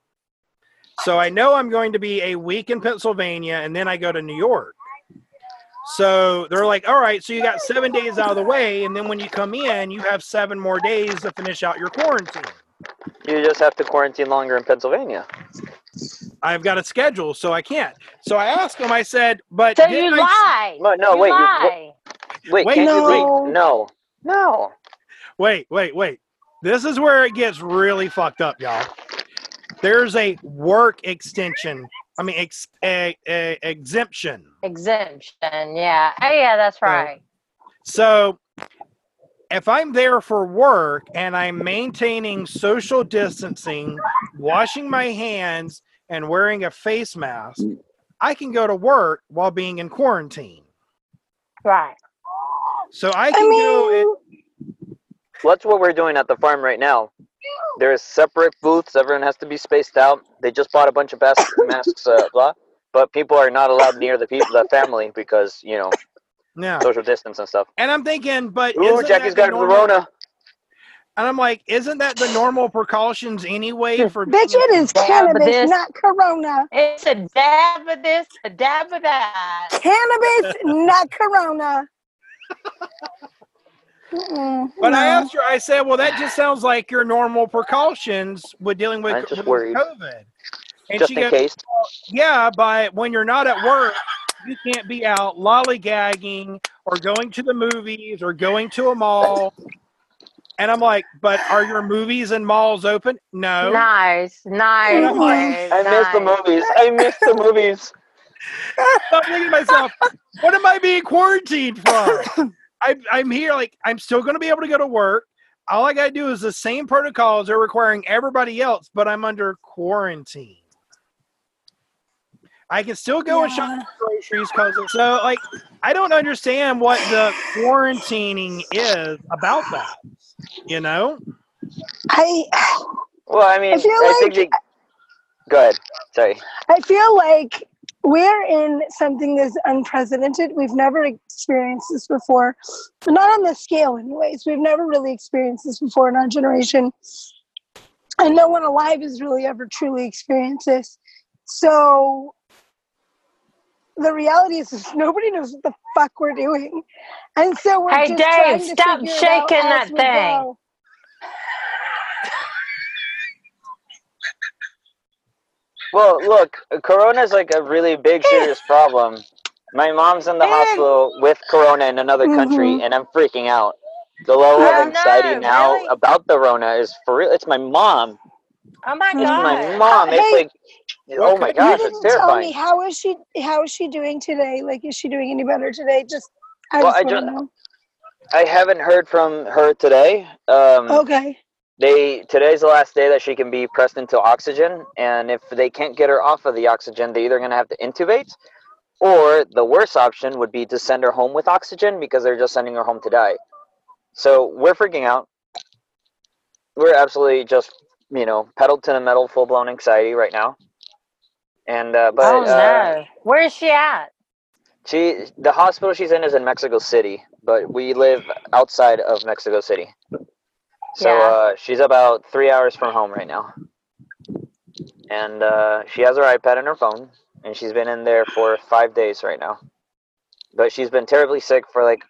So I know I'm going to be a week in Pennsylvania and then I go to New York. So they're like, all right, so you got seven days out of the way. And then when you come in, you have seven more days to finish out your quarantine. You just have to quarantine longer in Pennsylvania. I've got a schedule, so I can't. So I asked him. I said, but So you I lie. No, no, you wait, you- Wait, Wait, can't you no. wait? No, no. Wait, wait, wait. This is where it gets really fucked up, y'all. There's a work extension. I mean, ex- a, a, exemption. Exemption. Yeah. Oh yeah, that's right. So if I'm there for work and I'm maintaining social distancing, washing my hands, and wearing a face mask, I can go to work while being in quarantine. Right. So I I can go. mean, and- Well, that's what we're doing at the farm right now. There's separate booths. Everyone has to be spaced out. They just bought a bunch of bas- masks, uh, blah. But people are not allowed near the people, the family, because you know yeah. social distance and stuff. And I'm thinking, but Ooh, isn't Jackie's got the the normal- Rona. And I'm like, isn't that the normal precautions anyway for bitch, it is cannabis, not corona. It's a dab of this, a dab of that. Cannabis, not corona. Mm-mm, But I asked her, I said, well, that just sounds like your normal precautions with dealing with, I'm just with. COVID. And Just she in goes, case. yeah, but when you're not at work, you can't be out lollygagging or going to the movies or going to a mall. And I'm like, but are your movies and malls open? No. Nice, nice. I'm like, Dave, I miss the movies. I miss the movies. I'm thinking to myself, what am I being quarantined for? I'm, I'm here, like, I'm still going to be able to go to work. All I got to do is the same protocols they're requiring everybody else, but I'm under quarantine. I can still go and shop Yeah. for groceries because so like I don't understand what the quarantining is about that. You know? I Well, I mean, I feel I think they. Go ahead. Sorry. I feel like we're in something that's unprecedented. We've never experienced this before, not on this scale, anyways. We've never really experienced this before in our generation, and no one alive has really ever truly experienced this. So the reality is, is nobody knows what the fuck we're doing, and so we're Hey, just Dave, trying to stop figure it out shaking that thing. Well, look, Corona is like a really big, serious problem. My mom's in the Yeah. hospital with Corona in another country, Mhm. and I'm freaking out. The level Oh, of anxiety no, now really? about the Rona is for real. It's my mom. Oh my It's It's god. my mom. It's Hey, like, oh my gosh, you it's didn't tell me how is she how is she doing today like is she doing any better today just I Well, just I to know. I haven't heard from her today. Um, Okay. They today's the last day that she can be pressed into oxygen, and if they can't get her off of the oxygen, they're either gonna have to intubate, or the worst option would be to send her home with oxygen because they're just sending her home to die. So we're freaking out. We're absolutely just you know pedaled to the metal, full blown anxiety right now. And uh, but oh uh, no. Where is she at? she the hospital she's in is in Mexico City, but we live outside of Mexico City. So Yeah. uh, she's about three hours from home right now, and uh, she has her iPad and her phone, and she's been in there for five days right now. But she's been terribly sick for like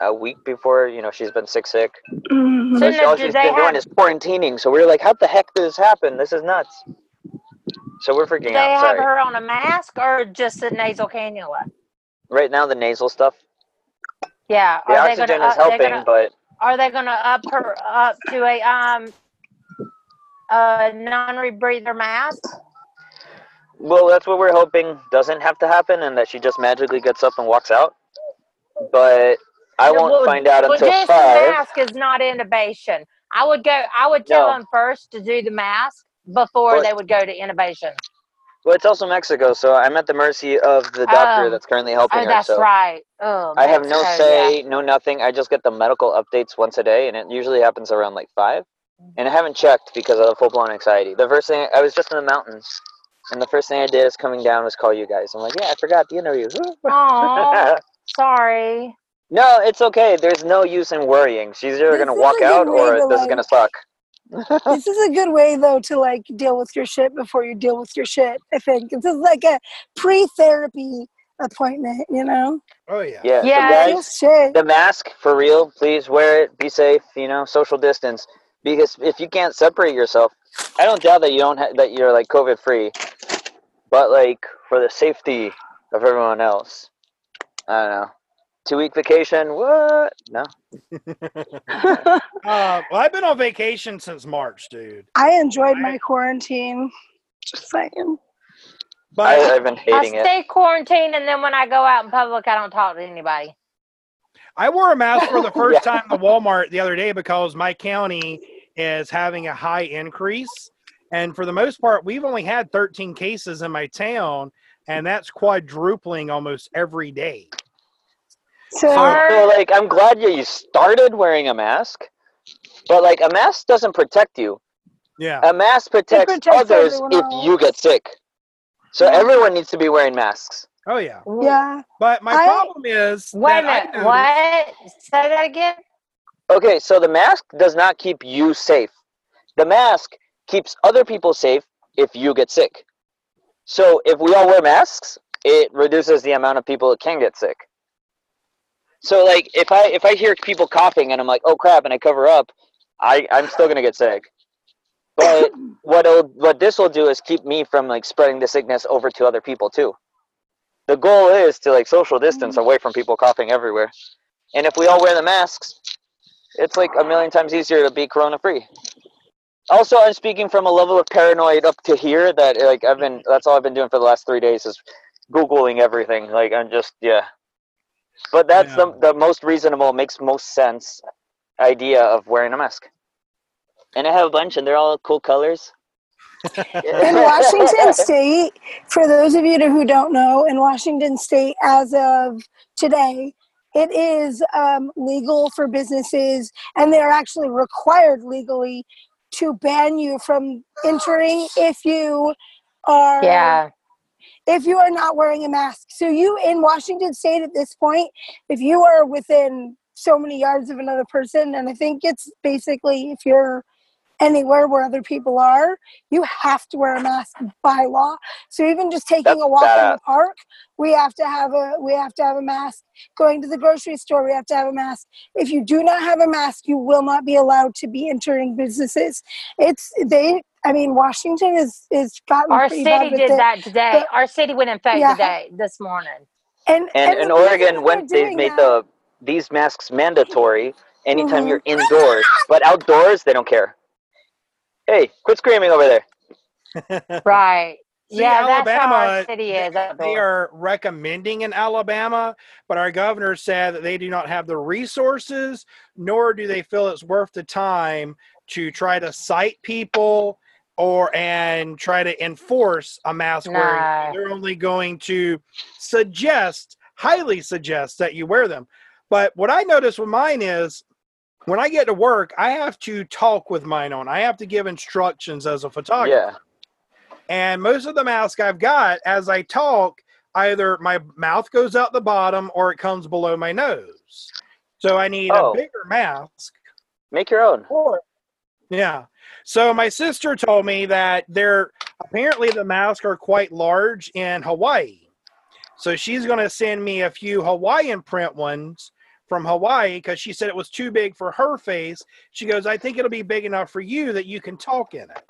a week before. You know, she's been sick, sick. Mhm. So all she's been doing is quarantining. So we were like, "How the heck did this happen? This is nuts." So we're freaking Do they out. have Sorry. her on a mask or just a nasal cannula? Right now, the nasal stuff. Yeah. The are they oxygen gonna, is helping, gonna- but Are they gonna up her up to a um a non-rebreather mask? Well, that's what we're hoping doesn't have to happen, and that she just magically gets up and walks out. But I won't Well, find out well, until just five. the mask is not intubation. I would go. I would tell No. them first to do the mask before But- they would go to intubation. Well, it's also Mexico, so I'm at the mercy of the doctor Oh. that's currently helping Oh, her. that's so right. Oh, I have no Mexico, say, no nothing. I just get the medical updates once a day, and it usually happens around like five. Mm-hmm. And I haven't checked because of the full blown anxiety. The first thing I was just in the mountains, and the first thing I did is coming down was call you guys. I'm like, yeah, I forgot the interview. Yeah. Aw, sorry. no, it's okay. There's no use in worrying. She's either This gonna walk out or this is gonna suck. This is a good way though to like deal with your shit before you deal with your shit. I think this is like a pre-therapy appointment. You know, Oh yeah. Yeah, so Yeah, guys, Real shit. the mask for real please wear it be safe you know social distance because if you can't separate yourself i don't doubt that you don't ha- that you're like covid free but like for the safety of everyone else i don't know two week vacation what no Uh, well, I've been on vacation since March, dude. I enjoyed my quarantine. Just saying. But I, i've been I hating it stay quarantined, and then when I go out in public, I don't talk to anybody. I wore a mask for the first Yeah. time at Walmart the other day because my county is having a high increase. And for the most part, we've only had 13 cases in my town, and that's quadrupling almost every day. So, So- so like i'm glad you, you started wearing a mask but like a mask doesn't protect you Yeah. a mask protects, protects others everyone if you get sick so Yeah. everyone needs to be wearing masks Oh, yeah. yeah, But my I- problem is. Wait a that I minute. What? Say that again. Okay, so the mask does not keep you safe. The mask keeps other people safe if you get sick. So if we all wear masks, it reduces the amount of people that can get sick. So like if I if I hear people coughing and I'm like, oh crap, and I cover up, I I'm still gonna get sick. But what it'll, what this will do is keep me from like spreading the sickness over to other people too. The goal is to like social distance away from people coughing everywhere. And if we all wear the masks, it's like a million times easier to be corona free. Also, I'm speaking from a level of paranoid up to here that like I've been that's all I've been doing for the last three days is googling everything. Like I'm just yeah. But that's the the most reasonable, makes most sense idea of wearing a mask. And I have a bunch, and they're all cool colors. in Washington State, for those of you who don't know, in Washington State, as of today, it is um, legal for businesses, and they are actually required legally to ban you from entering if you are Yeah. If you are not wearing a mask. So you in Washington State at this point, if you are within so many yards of another person, and I think it's basically if you're anywhere where other people are, you have to wear a mask by law. So even just taking That's a walk in the park, we have to have a we have to have a mask. Going to the grocery store, we have to have a mask. If you do not have a mask, you will not be allowed to be entering businesses. It's they I mean Washington is is gotten Our pretty bad city with did it. that today. but- Our city went in effect Yeah. today, this morning. And, And and in Oregon, that when they're made that- the these masks mandatory, anytime Mhm. you're indoors, but outdoors they don't care. Hey, quit screaming over there. Right. See, yeah, that's how our Alabama, city is. up they are recommending in Alabama, but our governor said that they do not have the resources, nor do they feel it's worth the time to try to cite people or and try to enforce a mask wearing. No. They're only going to suggest, highly suggest that you wear them. But what I notice with mine is when I get to work, I have to talk with mine on. I have to give instructions as a photographer. Yeah. And most of the mask I've got, as I talk, either my mouth goes out the bottom or it comes below my nose. So I need Oh. a bigger mask. Make your own. Or yeah. So my sister told me that they're apparently the masks are quite large in Hawaii. So she's going to send me a few Hawaiian print ones from Hawaii because she said it was too big for her face. She goes, I think it'll be big enough for you that you can talk in it.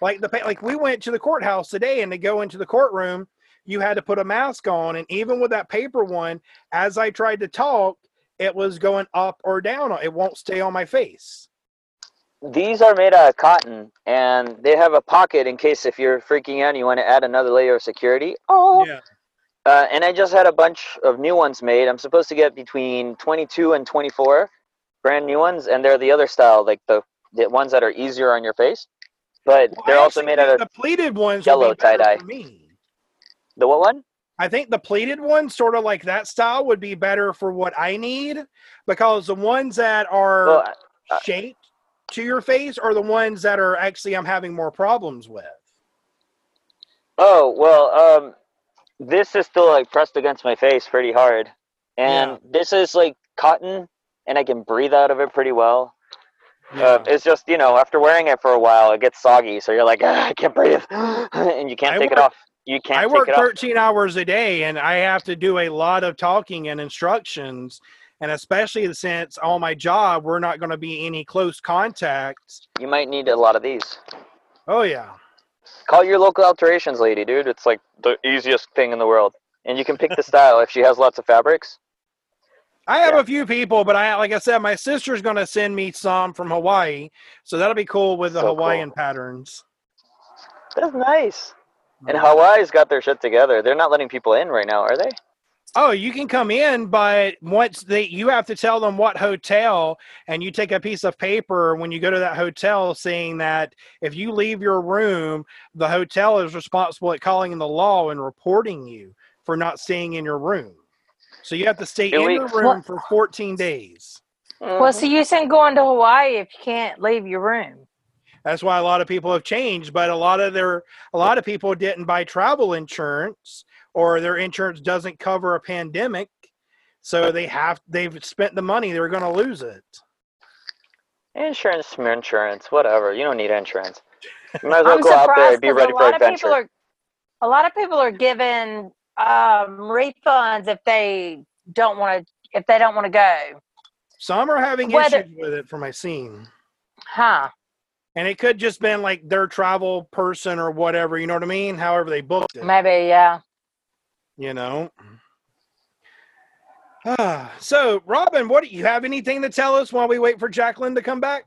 Like the like we went to the courthouse today, and to go into the courtroom, you had to put a mask on, and even with that paper one, as I tried to talk, it was going up or down. It won't stay on my face. These are made out of cotton, and they have a pocket in case if you're freaking out and you want to add another layer of security. Oh. Yeah. Uh, and I just had a bunch of new ones made. I'm supposed to get between 22 and 24 brand new ones, and they're the other style, like the the ones that are easier on your face. But Well, they're also made out of the pleated ones. yellow for me. the what one? I think the pleated ones, sort of like that style, would be better for what I need because the ones that are Well, uh, shaped to your face are the ones that are actually I'm having more problems with. Oh well, um, this is still like pressed against my face pretty hard, and Yeah. this is like cotton, and I can breathe out of it pretty well. Uh, it's just you know after wearing it for a while, it gets soggy, so you're like "Ah, I can't breathe, and you can't I take it work- off. You can't I take work it off. 13 hours a day and I have to do a lot of talking and instructions. And especially since on my job, we're not going to be any close contacts. You might need a lot of these. Oh, yeah. Call your local alterations lady, dude. It's like the easiest thing in the world, and you can pick the style if she has lots of fabrics. I have Yeah. a few people, but I, like I said, my sister's going to send me some from Hawaii. So that'll be cool with the So cool. Hawaiian patterns. That's nice. And mm-hmm. Hawaii's got their shit together. They're not letting people in right now, are they? Oh, you can come in, but once they, you have to tell them what hotel, and you take a piece of paper when you go to that hotel saying that if you leave your room, the hotel is responsible at calling in the law and reporting you for not staying in your room. So you have to stay Two in your weeks. room for 14 days. What's the use in going to Hawaii if you can't leave your room? That's why a lot of people have changed, but a lot of their a lot of people didn't buy travel insurance or their insurance doesn't cover a pandemic. So they have they've spent the money, they're going to lose it. Insurance, insurance, whatever. You don't need insurance. You might as well I'm go out there and be ready a for adventure. are a lot of people are given um, refunds if they don't want to if they don't want to go. Some are having Whether- issues with it from my scene. Huh. And it could just been like their travel person or whatever, you know what I mean? However they booked it. Maybe, yeah. You know. Ah, so Robin, what do you have anything to tell us while we wait for Jacqueline to come back?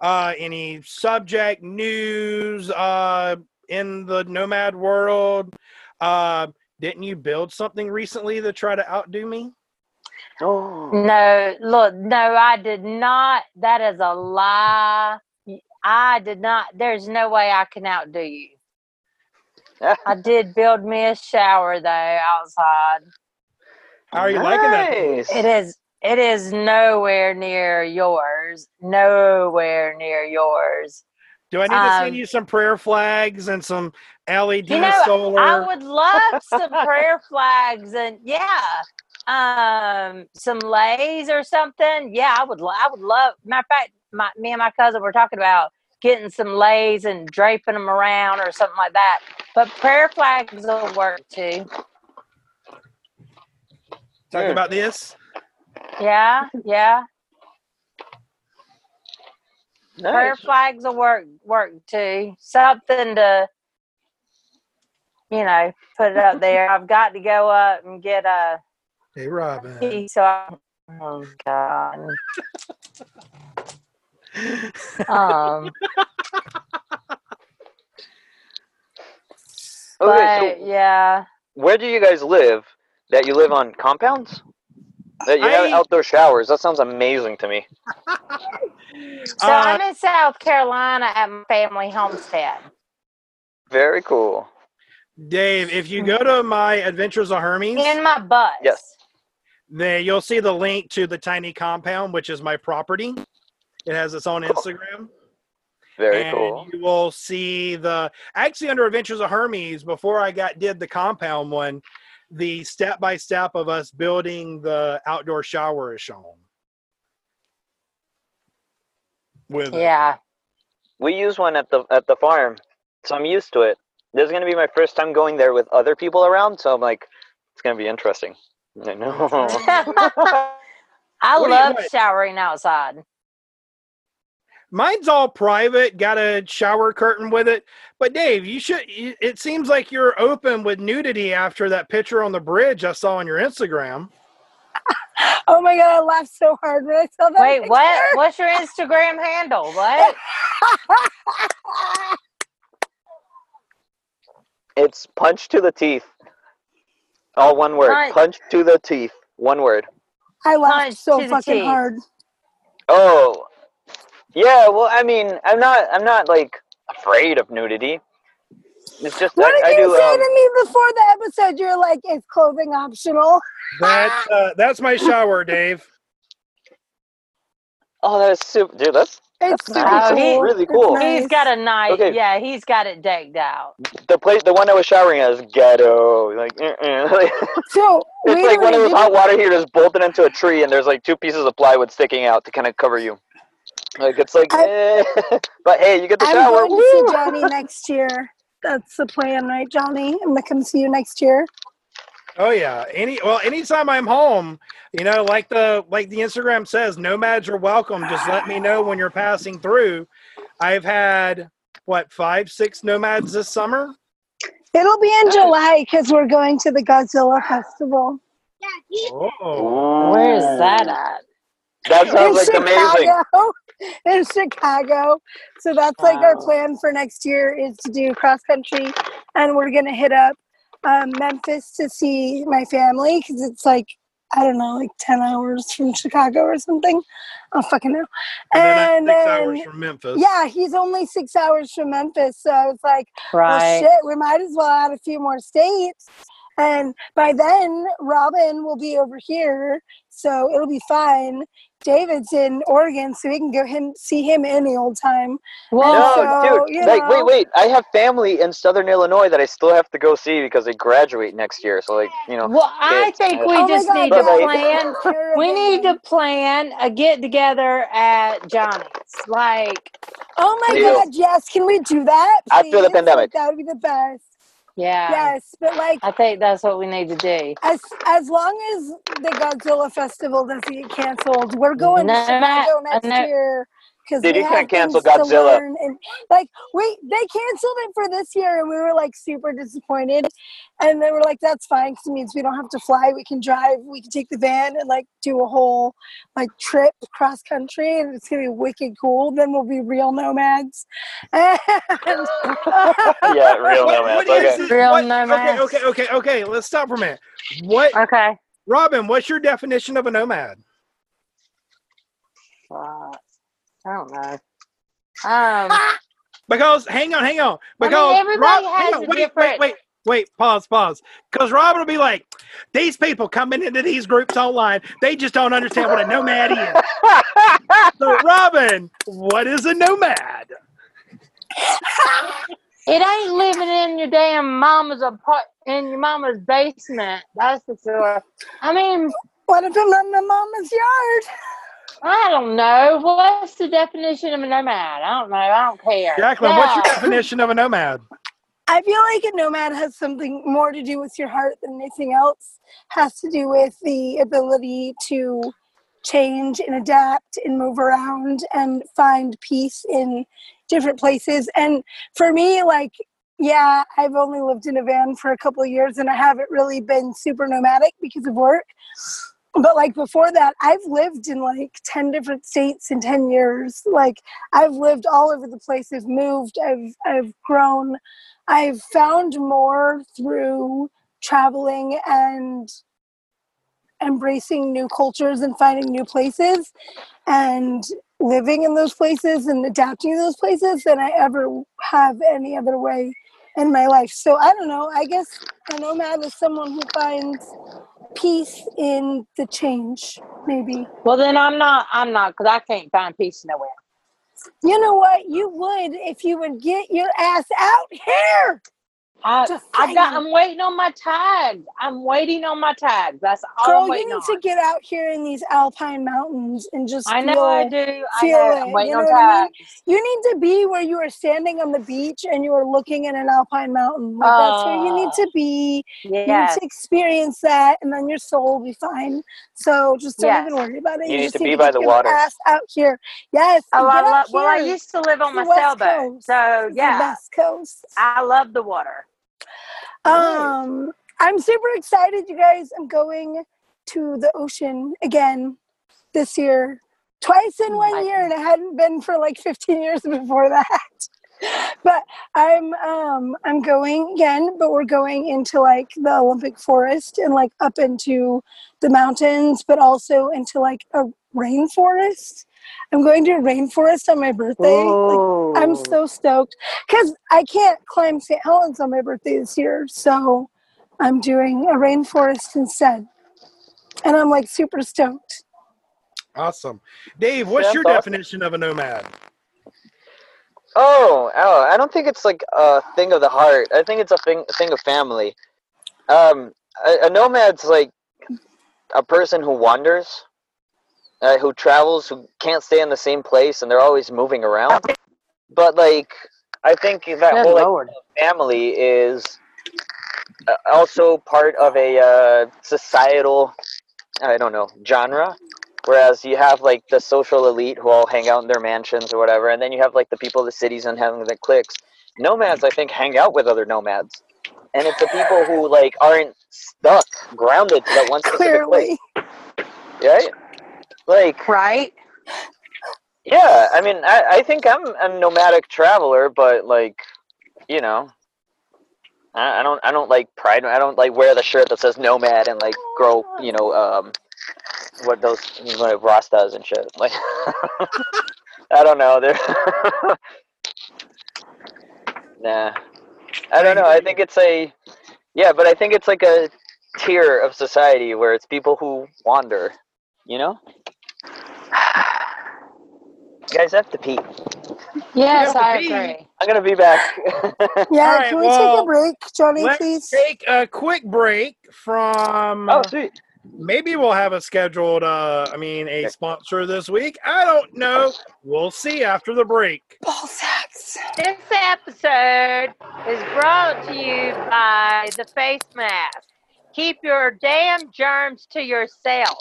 Uh, any subject news uh, in the nomad world? Uh, didn't you build something recently to try to outdo me? Oh, No, look, no, I did not. That is a lie. I did not. There's no way I can outdo you. I did build me a shower though outside. How are you liking that? It is. It is nowhere near yours. Nowhere near yours. Do I need to send Um, you some prayer flags and some LED You know, solar? I would love some prayer flags and yeah, um, some leis or something. Yeah, I would. lo- I would love. Matter of fact, my me and my cousin were talking about getting some leis and draping them around or something like that. But prayer flags will work too. Talking about this? Yeah, yeah. Prayer flags will work work too. Something to, you know, put it up there. I've got to go up and get a Hey, Robin. key. So, I, oh god. Um. but Okay, so yeah. where do you guys live? That you live on compounds? That you have I- outdoor showers? That sounds amazing to me. So Uh, I'm in South Carolina at my family homestead. Very cool. Dave, if you go to my Adventures of Hermes, In my butt. Yes. then you'll see the link to the tiny compound, which is my property. It has its own Instagram. Very and cool. you will see the actually under Adventures of Hermes before I got did the compound one, the step by step of us building the outdoor shower is shown. With it. Yeah. We use one at the at the farm, so I'm used to it. This is gonna be my first time going there with other people around, so I'm like, it's gonna be interesting. I know. I What love showering outside. Mine's all private, got a shower curtain with it. But Dave, you should. It seems like you're open with nudity after that picture on the bridge I saw on your Instagram. Oh my god, I laughed so hard when I saw that. Wait, what? What's your Instagram handle? What? it's punch to the teeth. All one word. Punch. Punch to the teeth. One word. I laughed Punch so fucking teeth. hard. Oh, yeah. Well, I mean, I'm not. I'm not like afraid of nudity. It's just What I, did I you do. say Um, to me before the episode? You're like, is clothing optional? That's uh, that's my shower, Dave. oh, that is super, dude. That's It's That's super nice. cool. Really It's cool. nice. He's got a nice. Okay. Yeah, he's got it decked out. the place. The one I was showering at is ghetto. Like, like So it's like one of those hot did- water heaters bolted into a tree, and there's like two pieces of plywood sticking out to kind of cover you. Like it's like, I- eh. but hey, you get the I'm shower. going to see Johnny next year. That's the plan, right, Johnny? I'm gonna come see you next year. Oh yeah. Any well, anytime I'm home, you know, like the like the Instagram says, nomads are welcome. Just let me know when you're passing through. I've had what five, six nomads this summer. It'll be in July because we're going to the Godzilla Festival Oh, Where is that at? That sounds like in amazing. Chicago. In Chicago, so that's like our plan for next year is to do cross country, and we're gonna hit up um, Memphis to see my family because it's like I don't know, like ten hours from Chicago or something. I don't fucking know. and then And six then- hours from Memphis. Yeah, he's only six hours from Memphis, so I was like, well, Right. shit, we might as well add a few more states. And by then, Robin will be over here, so it'll be fine. David's in Oregon, so we can go him see him any old time. Well, No, so, dude. you like, wait, know- wait. I have family in Southern Illinois that I still have to go see because they graduate next year. So, like, you know. well, I think Oh we my just God, need to Bye-bye. plan. We need to plan a get together at Johnny's. Like, Oh my Deal. God, yes! Can we do that? After the please? Like, pandemic. that would be the best. Yeah, Yes, but like I think that's what we need to do. as as long as the Godzilla festival doesn't get canceled, we're going No, to Chicago next no. year because Dude, we you have can't cancel Godzilla. And like, we, they canceled it for this year, and we were like super disappointed. And they were like, "That's fine, because it means we don't have to fly. We can drive. We can take the van and like do a whole like trip cross country, and it's gonna be wicked cool. Then we'll be real nomads." And Yeah, real What- nomads. Okay. it- Real what- nomads. Okay, okay, okay, okay. Let's stop for a minute. What, Okay. Robin? What's your definition of a nomad? Uh, I don't know. Um, Because hang on, hang on. I mean, Because everybody hang has on, a wait, different- wait, wait, wait. Pause, pause. Because Robin will be like, these people coming into these groups online, they just don't understand what a nomad is. So, Robin, what is a nomad? it ain't living in your damn mama's apart in your mama's basement. That's for sure. I mean, what if I'm in my mama's yard? I don't know. What's the definition of a nomad? I don't know. I don't care. Jacqueline, what's your definition of a nomad? I feel like a nomad has something more to do with your heart than anything else. Has to do with the ability to change and adapt and move around and find peace in different places. And for me, like, yeah, I've only lived in a van for a couple of years and I haven't really been super nomadic because of work. But like before that, I've lived in like 10 different states in 10 years. Like I've lived all over the place. I've moved, I've I've grown. I've found more through traveling and embracing new cultures and finding new places and living in those places and adapting to those places than I ever have any other way in my life. So I don't know. I guess a nomad is someone who finds peace in the change, maybe. Well, then I'm not. I'm not because I can't find peace nowhere. You know what? You would if you would get your ass out here. I, Just I got. saying. I'm waiting on my tags. I'm waiting on my tags. That's all Girl, I'm you need on. to get out here in these alpine mountains and just I know feel, I do. I feel know. it, I'm you on know what I mean? tags. You need to be where you are standing on the beach and you are looking at an alpine mountain. Like that's where you need Oh. to be. You need to experience that, and then your soul will be fine. So just don't Yes. even worry about it. You need just to need be by get the water. Ass out here, yes. Oh, I get out love. Well, I used to live on my the West sailboat, so It's the yeah, West Coast. I love the water. Um, I'm super excited, you guys. I'm going to the ocean again this year, twice in one year, and I hadn't been for like 15 years before that. But I'm um I'm going again, but we're going into like the Olympic forest and like up into the mountains, but also into like a rainforest. I'm going to a rainforest on my birthday. Like I'm so stoked because I can't climb St. Helens on my birthday this year. So I'm doing a rainforest instead. And I'm like super stoked. Awesome. Dave, what's That's your awesome. definition of a nomad? Oh, oh, I don't think it's like a thing of the heart. I think it's a thing, a thing of family. Um, a, a nomad's like a person who wanders, uh, who travels, who can't stay in the same place, and they're always moving around. But like, I think that Good whole like, family is uh, also part of a uh, societal, I don't know, genre. Whereas you have like the social elite who all hang out in their mansions or whatever, and then you have like the people of the cities and having the cliques. Nomads, I think, hang out with other nomads, and it's the people who like aren't stuck, grounded to that one specific place, Clearly. right? Like, Right? yeah, I mean, I, I think I'm a nomadic traveler, but like, you know, I, I don't I don't like pride. I don't like wear the shirt that says nomad and like grow, you know, um, what those what Rastas and shit. Like, I don't know. They're nah. I don't know. I think it's a yeah, but I think it's like a tier of society where it's people who wander. You know. You guys have to pee. Yes, Yeah, I but he- agree. I'm gonna be back. Yeah, All right, can we take a break, Johnny, Let's please? take a quick break from. oh, sweet. Maybe we'll have a scheduled. Uh, I mean, a sponsor this week. I don't know. We'll see after the break. Ball sacks. This episode is brought to you by the face mask. Keep your damn germs to yourself.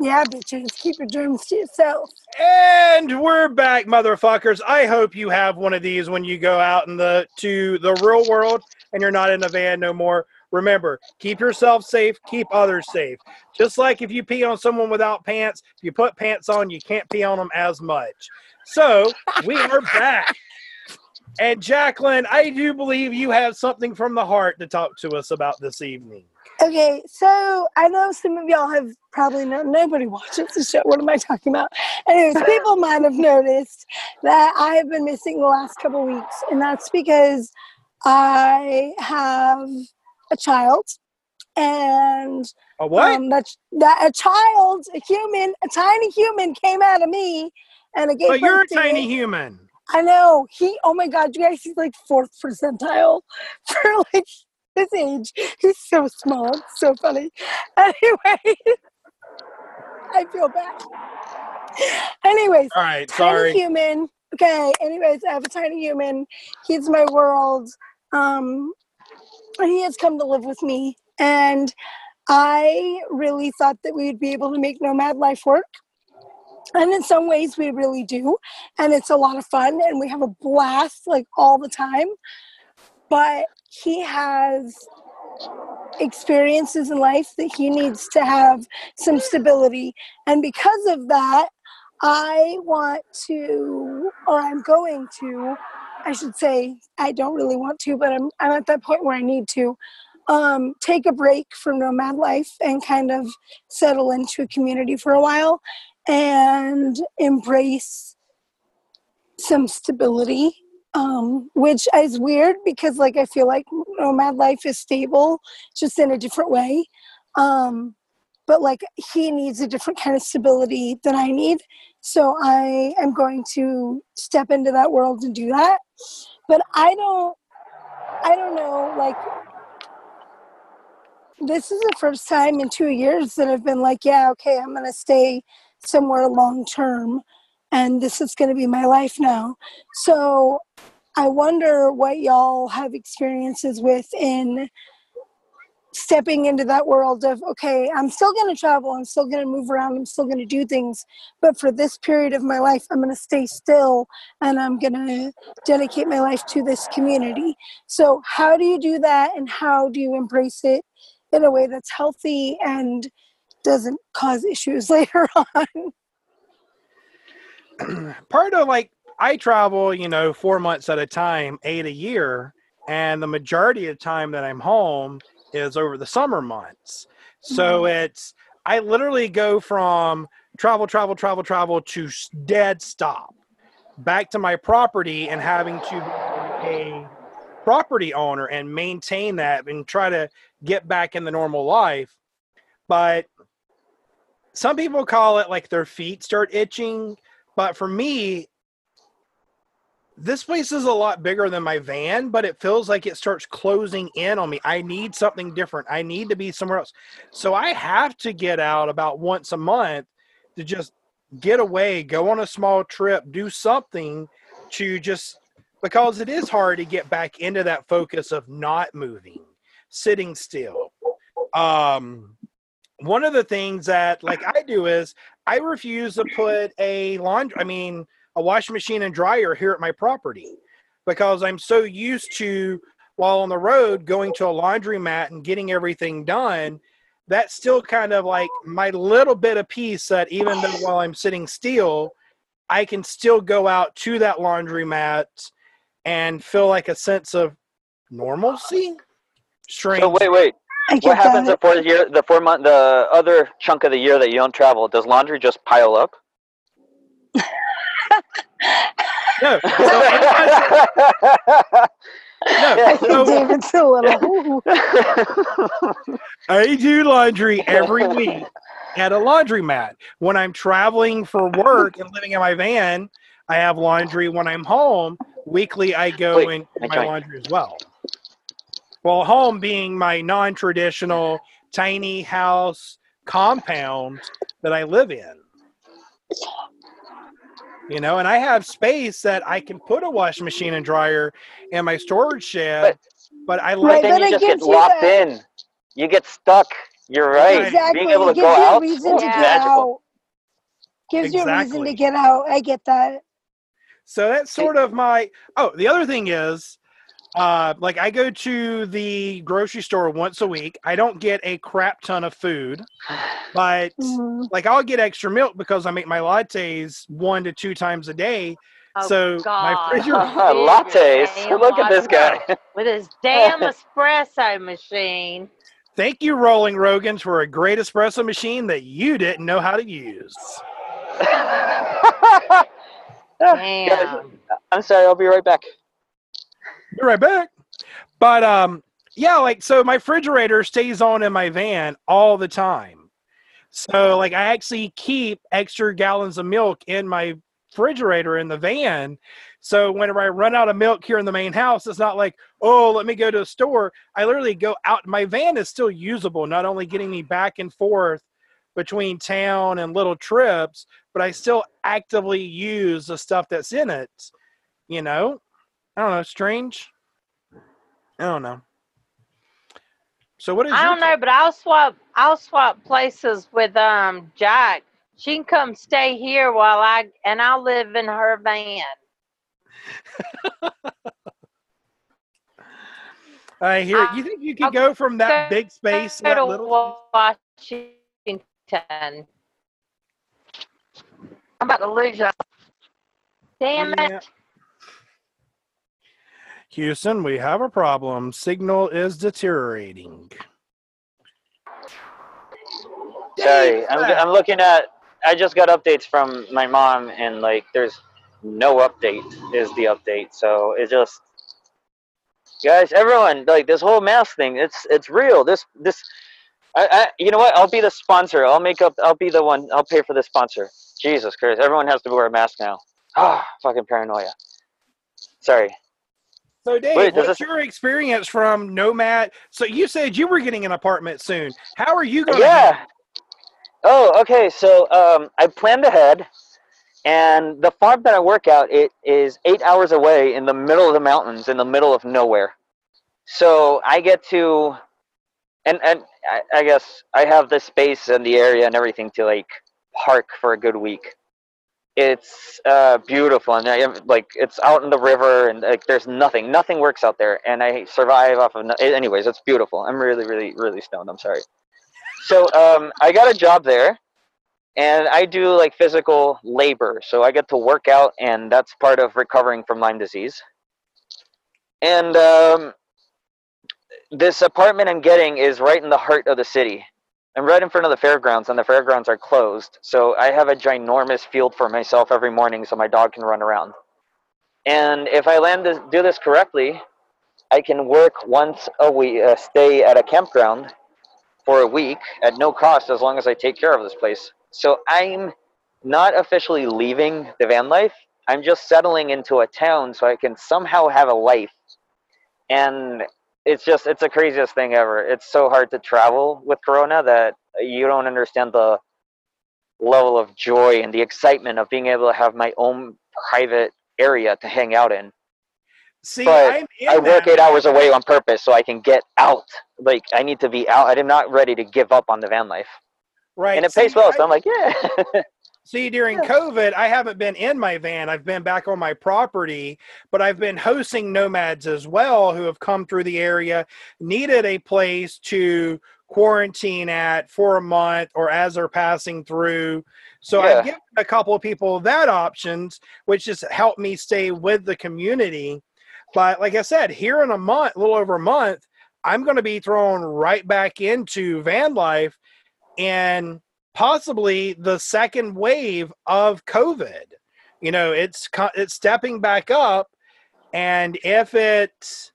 Yeah, bitches. Keep your germs to yourself. And we're back, motherfuckers. I hope you have one of these when you go out in the to the real world and you're not in a van no more. Remember, keep yourself safe, keep others safe. Just like if you pee on someone without pants, if you put pants on, you can't pee on them as much. So we are back. And Jacqueline, I do believe you have something from the heart to talk to us about this evening. Okay, so I know some of y'all have probably known, nobody watches the show. What am I talking about? Anyways, people might have noticed that I have been missing the last couple weeks, and that's because I have a child, and A what? um, that that a child, a human, a tiny human came out of me, and I gave but you're a tiny human. I know he. Oh my God, you guys, he's like fourth percentile for like his age. He's so small. So funny. Anyway, I feel bad. Anyways, All right, tiny sorry. human. Okay. Anyways, I have a tiny human. He's my world. Um, he has come to live with me, and I really thought that we would be able to make nomad life work. And in some ways, we really do. And it's a lot of fun, and we have a blast like all the time. But he has experiences in life that he needs to have some stability. And because of that, I want to, or I'm going to, I should say, I don't really want to, but I'm, I'm at that point where I need to um, take a break from nomad life and kind of settle into a community for a while and embrace some stability um, which is weird because like i feel like nomad life is stable just in a different way. Um, but like he needs a different kind of stability than i need. So i am going to step into that world and do that. But i don't i don't know like this is the first time in two years that i've been like yeah okay i'm going to stay somewhere long term and this is going to be my life now. So i wonder what y'all have experiences with in stepping into that world of okay i'm still going to travel i'm still going to move around i'm still going to do things but for this period of my life i'm going to stay still and i'm going to dedicate my life to this community. So how do you do that and how do you embrace it in a way that's healthy and doesn't cause issues later on part of like I travel, you know, four months at a time, eight a year, and the majority of the time that I'm home is over the summer months. So mm-hmm. it's I literally go from travel, travel, travel, travel to dead stop back to my property and having to be a property owner and maintain that and try to get back in the normal life. But some people call it like their feet start itching but for me, this place is a lot bigger than my van, but it feels like it starts closing in on me. I need something different. I need to be somewhere else. So I have to get out about once a month to just get away, go on a small trip, do something to just because it is hard to get back into that focus of not moving, sitting still. Um, one of the things that like I do is I refuse to put a laundry, I mean, a washing machine and dryer here at my property because I'm so used to while on the road going to a laundromat and getting everything done. That's still kind of like my little bit of peace that even though while I'm sitting still, I can still go out to that laundromat and feel like a sense of normalcy. Strange. So wait, wait. I What happens that. the fourth year, the four month, the other chunk of the year that you don't travel? Does laundry just pile up? No. So I think So- David's a little. I do laundry every week at a laundromat. When I'm traveling for work and living in my van, I have laundry. When I'm home, weekly I go Wait, and do my joined. laundry as well. Well, home being my non-traditional tiny house compound that I live in. You know, and I have space that I can put a washing machine and dryer in my storage shed, but I Right, like then but you it just get locked that- in. You get stuck. You're right. Exactly. Being able to gives go you a out reason to get magical. out. Gives you a reason to get out. I get that. So that's sort of my. Oh, the other thing is, uh, like I go to the grocery store once a week. I don't get a crap ton of food, but Mhm. like I'll get extra milk because I make my lattes one to two times a day. Oh, so my God. refrigerator. Lattes. Damn Look at this guy. With his damn espresso machine. Thank you, Rolling Rogans, for a great espresso machine that you didn't know how to use. Damn. I'm sorry. I'll be right back. Be right back. But um, yeah, like so my refrigerator stays on in my van all the time. So like I actually keep extra gallons of milk in my refrigerator in the van. So whenever I run out of milk here in the main house, it's not like, oh, let me go to the store. I literally go out. My van is still usable, not only getting me back and forth between town and little trips, but I still actively use the stuff that's in it. You know? I don't know, strange. I don't know. So what is I don't know, but I'll swap. I'll swap places with um Jack. She can come stay here while I and I'll live in her van. I hear. I- You think you could go from that go big space to that little? Washington. I'm about to lose you. Damn Yeah. it. Houston, we have a problem. Signal is deteriorating. Sorry, I'm, I'm looking at. I just got updates from my mom, and like, there's no update. Is the update? So it just, guys, everyone, like this whole mask thing. It's it's real. This this, I, I you know what? I'll be the sponsor. I'll make up. I'll be the one. I'll pay for the sponsor. Jesus Christ! Everyone has to wear a mask now. Ah, fucking paranoia. Sorry. So, Dave, Wait, what's your experience from Nomad? So, you said you were getting an apartment soon. How are you going? Yeah. Oh, okay. So um, I planned ahead, and the farm that I work out it is eight hours away in the middle of the mountains, in the middle of nowhere. So I get to, and and I, I guess I have the space and the area and everything to like park for a good week. It's uh, beautiful, and I like it's out in the river, and like there's nothing, nothing works out there, and I survive off of. No- anyways, it's beautiful. I'm really, really, really stoned. I'm sorry. So um, I got a job there, and I do like physical labor. So I get to work out, and that's part of recovering from Lyme disease. And um, this apartment I'm getting is right in the heart of the city. I'm right in front of the fairgrounds, and the fairgrounds are closed. So I have a ginormous field for myself every morning, so my dog can run around. And if I land this, do this correctly, I can work once a week, uh, stay at a campground for a week at no cost as long as I take care of this place. So I'm not officially leaving the van life. I'm just settling into a town so I can somehow have a life. And it's just it's the craziest thing ever. It's so hard to travel with corona that you don't understand the level of joy and the excitement of being able to have my own private area to hang out in. See, But I'm in I work eight hours away on purpose so I can get out. Like I need to be out. I'm not ready to give up on the van life, Right. and it See, pays well. I- So I'm like, yeah. See, during COVID, I haven't been in my van. I've been back on my property, but I've been hosting nomads as well who have come through the area, needed a place to quarantine at for a month or as they're passing through. So Yeah. I've given a couple of people that options, which has helped me stay with the community. But like I said, here in a month, a little over a month, I'm going to be thrown right back into van life and possibly the second wave of COVID. You know, it's it's stepping back up, and if it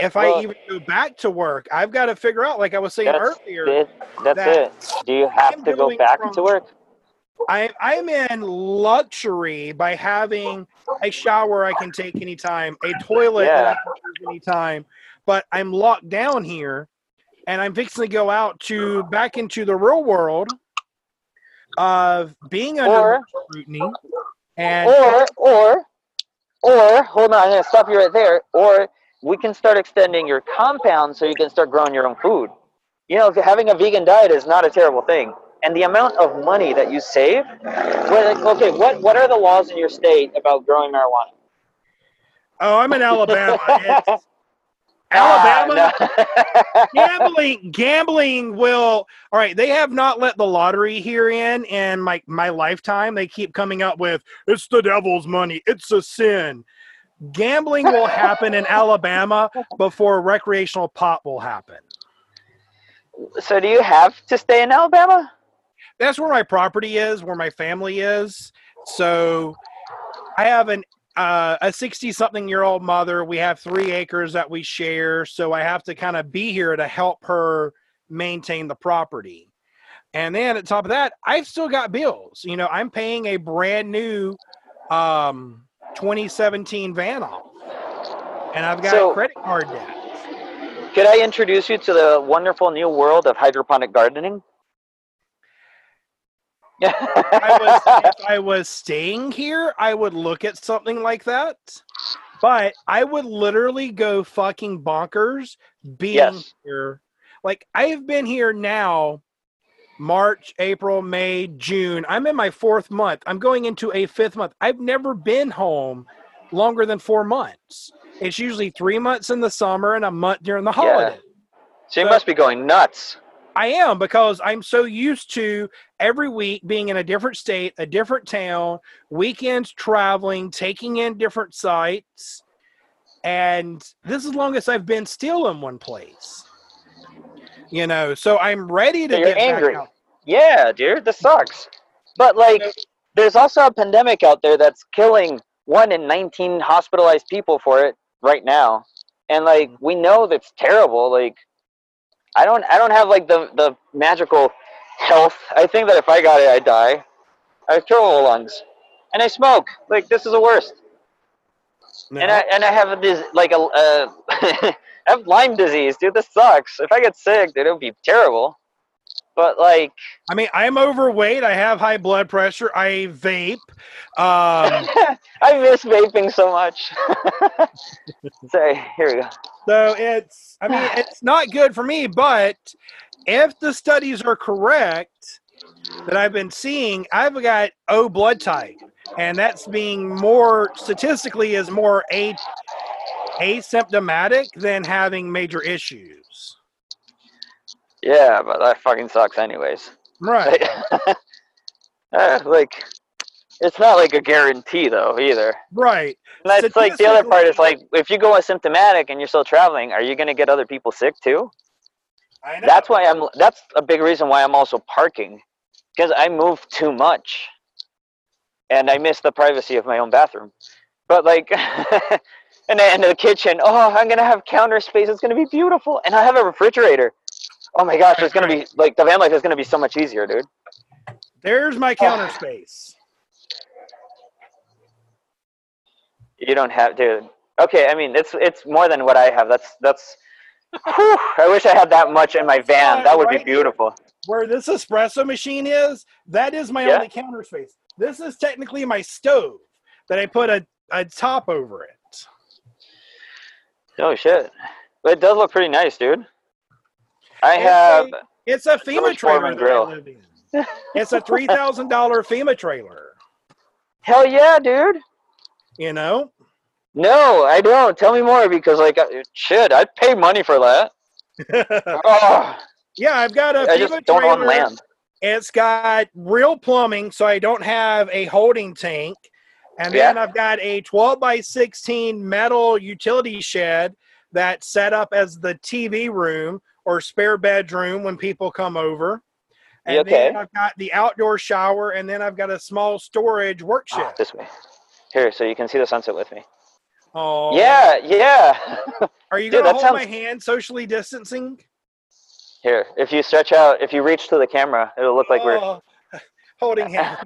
if I even go back to work, I've got to figure out, like I was saying That's earlier, it. That's that it. Do you have I'm to go back from- to work? I I'm in luxury by having a shower I can take anytime, a toilet that I can use anytime, but I'm locked down here, and I'm fixing to go out to back into the real world of being under Or- scrutiny, and Or, or, or, hold on, I'm gonna stop you right there. Or we can start extending your compound so you can start growing your own food. You know, having a vegan diet is not a terrible thing. And the amount of money that you save, well, okay, what, what are the laws in your state about growing marijuana? oh, I'm in Alabama. Ah, Alabama. no. gambling gambling will all right they have not let the lottery here in in my my lifetime they keep coming up with it's the devil's money it's a sin gambling will happen in alabama before recreational pot will happen so do you have to stay in Alabama? that's where my property is where my family is so i have an uh, a 60 something year old mother. We have three acres that we share so i have to kind of be here to help her maintain the property. And then at top of that i've still got bills. You know i'm paying a brand new um 2017 van off. And i've got So- credit card debt. Could I introduce you to the wonderful new world of hydroponic gardening? I was, if I was staying here, I would look at something like that. But I would literally go fucking bonkers being Yes. here. Like I have been here now March, April, May, June. I'm in my fourth month. I'm going into a fifth month. I've never been home longer than four months. it's usually three months in the summer and a month during the holiday. So you So- must be going nuts. I am because I'm so used to every week being in a different state, a different town, weekends traveling, taking in different sites. And this is longest I've been still in one place. You know, so I'm ready to So get angry. Yeah, dude, this sucks. But like, there's also a pandemic out there that's killing one in 19 hospitalized people for it right now, and like we know that's terrible. Like, I don't, I don't have like the the magical health. I think that if I got it, I'd die. I have terrible lungs, and I smoke. Like, this is the worst. No. And I and I have this like a uh, I have Lyme disease, dude. This sucks. If I get sick, dude, it would be terrible. But like, I mean, I'm overweight. I have high blood pressure. I vape. Um, I miss vaping so much. Sorry, here we go. so it's, I mean, it's not good for me. But if the studies are correct that I've been seeing, I've got O blood type, and that's being more statistically is more a asymptomatic than having major issues. Yeah, but that fucking sucks, anyways. Right. Like, uh, like, it's not like a guarantee though either. Right. And that's like the other part is like, if you go asymptomatic and you're still traveling, are you gonna get other people sick too? I know. That's why I'm. That's a big reason why I'm also parking, because I move too much, and I miss the privacy of my own bathroom. But like, and then the kitchen. Oh, I'm gonna have counter space. It's gonna be beautiful, and I have a refrigerator. Oh my gosh, it's gonna be like the van life is gonna be so much easier, dude. There's my counter space. You don't have, dude. Okay, I mean it's it's more than what I have. That's that's. Whew, I wish I had that much in my van. That would be Right. beautiful. Where this espresso machine is, that is my Yeah. only counter space. This is technically my stove that I put a, a top over it. Oh shit! It does look pretty nice, dude. I It's have. a- It's a FEMA trailer that I live in. It's a three thousand dollar FEMA trailer. Hell yeah, dude. You know, No, I don't. Tell me more because, like, shit, I'd pay money for that. Oh, yeah, I've got a I FEMA just don't trailer. own land. It's got real plumbing, so I don't have a holding tank. And then Yeah. I've got a 12 by 16 metal utility shed that's set up as the TV room or spare bedroom when people come over. And okay? then I've got the outdoor shower, and then I've got a small storage work Oh, this way. Here, so you can see the sunset with me. Oh, Yeah, yeah. Are you going to hold my hand socially distancing? Here, if you stretch out, if you reach to the camera, it'll look like we're. Oh, holding hands.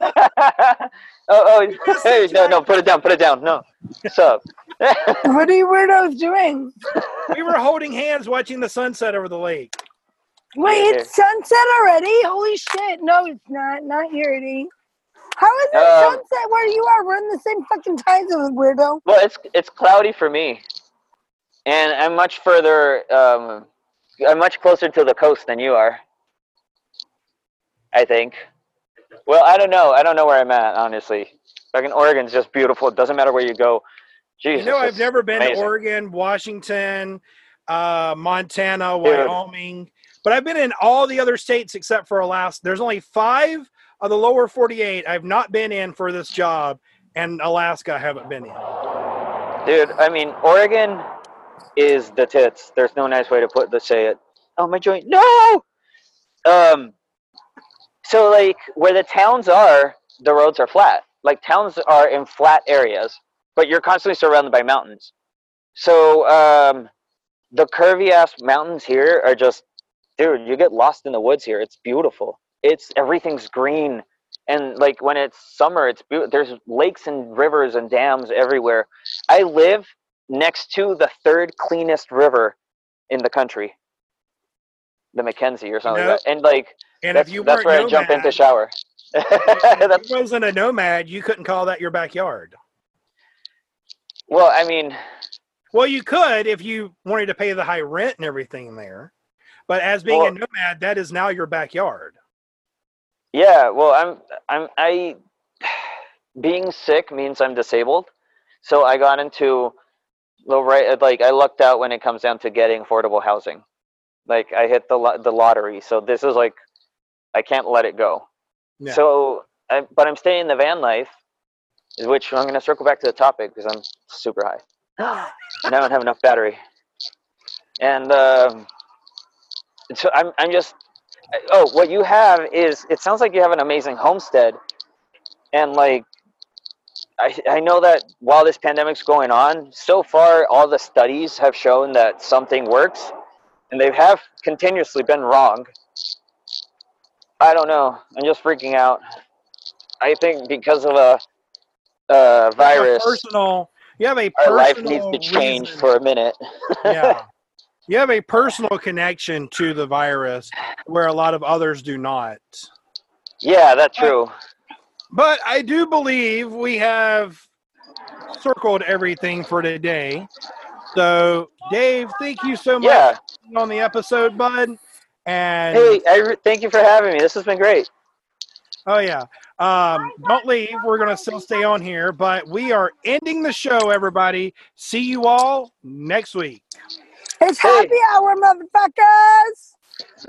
oh, oh, hey, no, no, put it down, put it down. No. What's up? What are you weirdos doing? we were holding hands watching the sunset over the lake. Wait, Okay. it's sunset already? Holy shit. No, it's not. Not here, Eddie. How is it Um, sunset where you are? We're in the same fucking time zone, weirdo. Well, it's it's cloudy for me, and I'm much further. Um, I'm much closer to the coast than you are. I think. Well, I don't know. I don't know where I'm at, honestly. Fucking Oregon's just beautiful. It doesn't matter where you go. Jesus. You know, I've never been to. Oregon, Washington, uh, Montana, Dude. Wyoming, but I've been in all the other states except for Alaska. There's only five of the lower 48 I've not been in for this job, and Alaska I haven't been in. Dude, I mean, Oregon is the tits. There's no nice way to put to say it. Oh, my joint. No. Um. So, like, where the towns are, the roads are flat. Like, towns are in flat areas, but you're constantly surrounded by mountains. So, um, the curvy ass mountains here are just, dude. You get lost in the woods here. It's beautiful. It's everything's green, and like when it's summer, it's beautiful. There's lakes and rivers and dams everywhere. I live next to the third cleanest river in the country, the McKenzie or something Nope. like that. And like And that's, if you that's weren't where I jump in to shower. if you wasn't a nomad, you couldn't call that your backyard. well, I mean, Well, you could if you wanted to pay the high rent and everything there. But as being Well- a nomad, that is now your backyard. yeah. Well, I'm I'm I being sick means I'm disabled. So I got into the right like I lucked out when it comes down to getting affordable housing. Like I hit the the lottery, so this is like I can't let it go. Yeah. So, I, but I'm staying in the van life, which I'm going to circle back to the topic because I'm super high and I don't have enough battery. And um, so I'm I'm just oh what you have is it sounds like you have an amazing homestead, and like I, I know that while this pandemic's going on, so far all the studies have shown that something works, and they have continuously been wrong. I don't know. I'm just freaking out. I think because of a, a have a virus, personal. You have a our life personal needs to change reason- for a minute. yeah. You have a personal connection to the virus where a lot of others do not. yeah, that's true. But I do believe we have circled everything for today. So, Dave, thank you so much Yeah. for being on the episode, bud. And Hey, I re- thank you for having me. This has been great. oh yeah, um, don't leave. We're gonna still stay on here, but we are ending the show. Everybody, see you all next week. It's Hey. happy hour, motherfuckers.